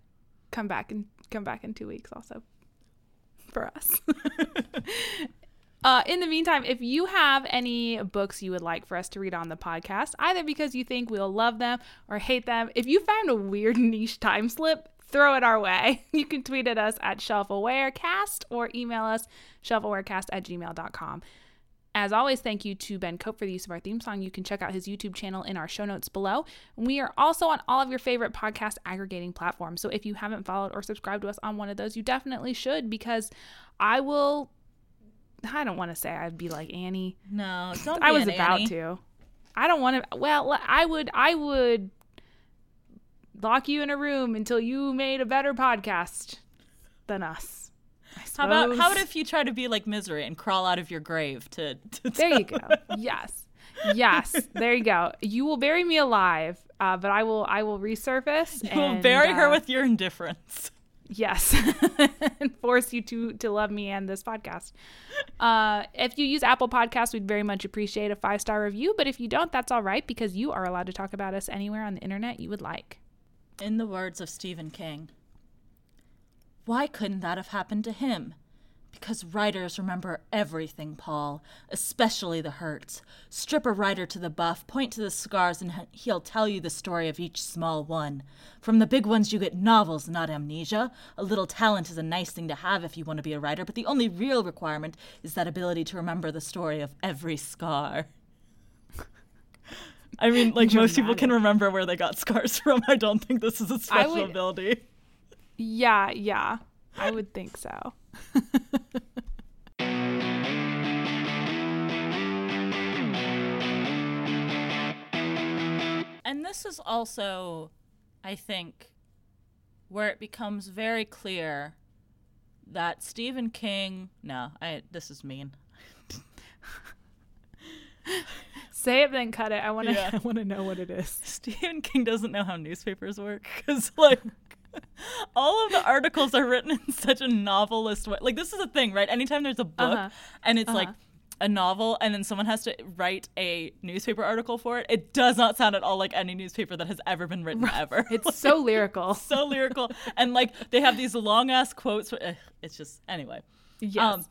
come back and come back in two weeks also for us. Uh, in the meantime, if you have any books you would like for us to read on the podcast, either because you think we'll love them or hate them, if you found a weird niche time slip throw it our way. You can tweet at us at shelfawarecast or email us shelfawarecast at gmail.com. As always, thank you to Ben Cope for the use of our theme song. You can check out his YouTube channel in our show notes below. We are also on all of your favorite podcast aggregating platforms. So if you haven't followed or subscribed to us on one of those, you definitely should because I will. I don't want to say I'd be like Annie. No, don't. I was an about Annie. to. I don't want to. Well, I would. I would lock you in a room until you made a better podcast than us. How about how about if you try to be like misery and crawl out of your grave to? to There you go. Yes. Yes. There you go. You will bury me alive, uh, but I will I will resurface. You will and, bury her uh, with your indifference. Yes, and force you to to love me and this podcast. Uh, if you use Apple Podcasts, we'd very much appreciate a five star review. But if you don't, that's all right because you are allowed to talk about us anywhere on the internet you would like. In the words of Stephen King, why couldn't that have happened to him? Because writers remember everything, Paul, especially the hurts. Strip a writer to the buff, point to the scars, and he'll tell you the story of each small one. From the big ones, you get novels, not amnesia. A little talent is a nice thing to have if you want to be a writer, but the only real requirement is that ability to remember the story of every scar. I mean, like most people can remember where they got scars from. I don't think this is a special would- ability. Yeah, yeah, I would think so. And this is also, I think, where it becomes very clear that Stephen King. No, I. This is mean. Say it, then cut it. I want to. Yeah. I want to know what it is. Stephen King doesn't know how newspapers work because, like, all of the articles are written in such a novelist way. Like, this is a thing, right? Anytime there's a book Uh-huh. and it's like Uh-huh. a novel, and then someone has to write a newspaper article for it, it does not sound at all like any newspaper that has ever been written ever. It's so lyrical. so lyrical, and like they have these long ass quotes. For, eh, it's just anyway. Yes. Um,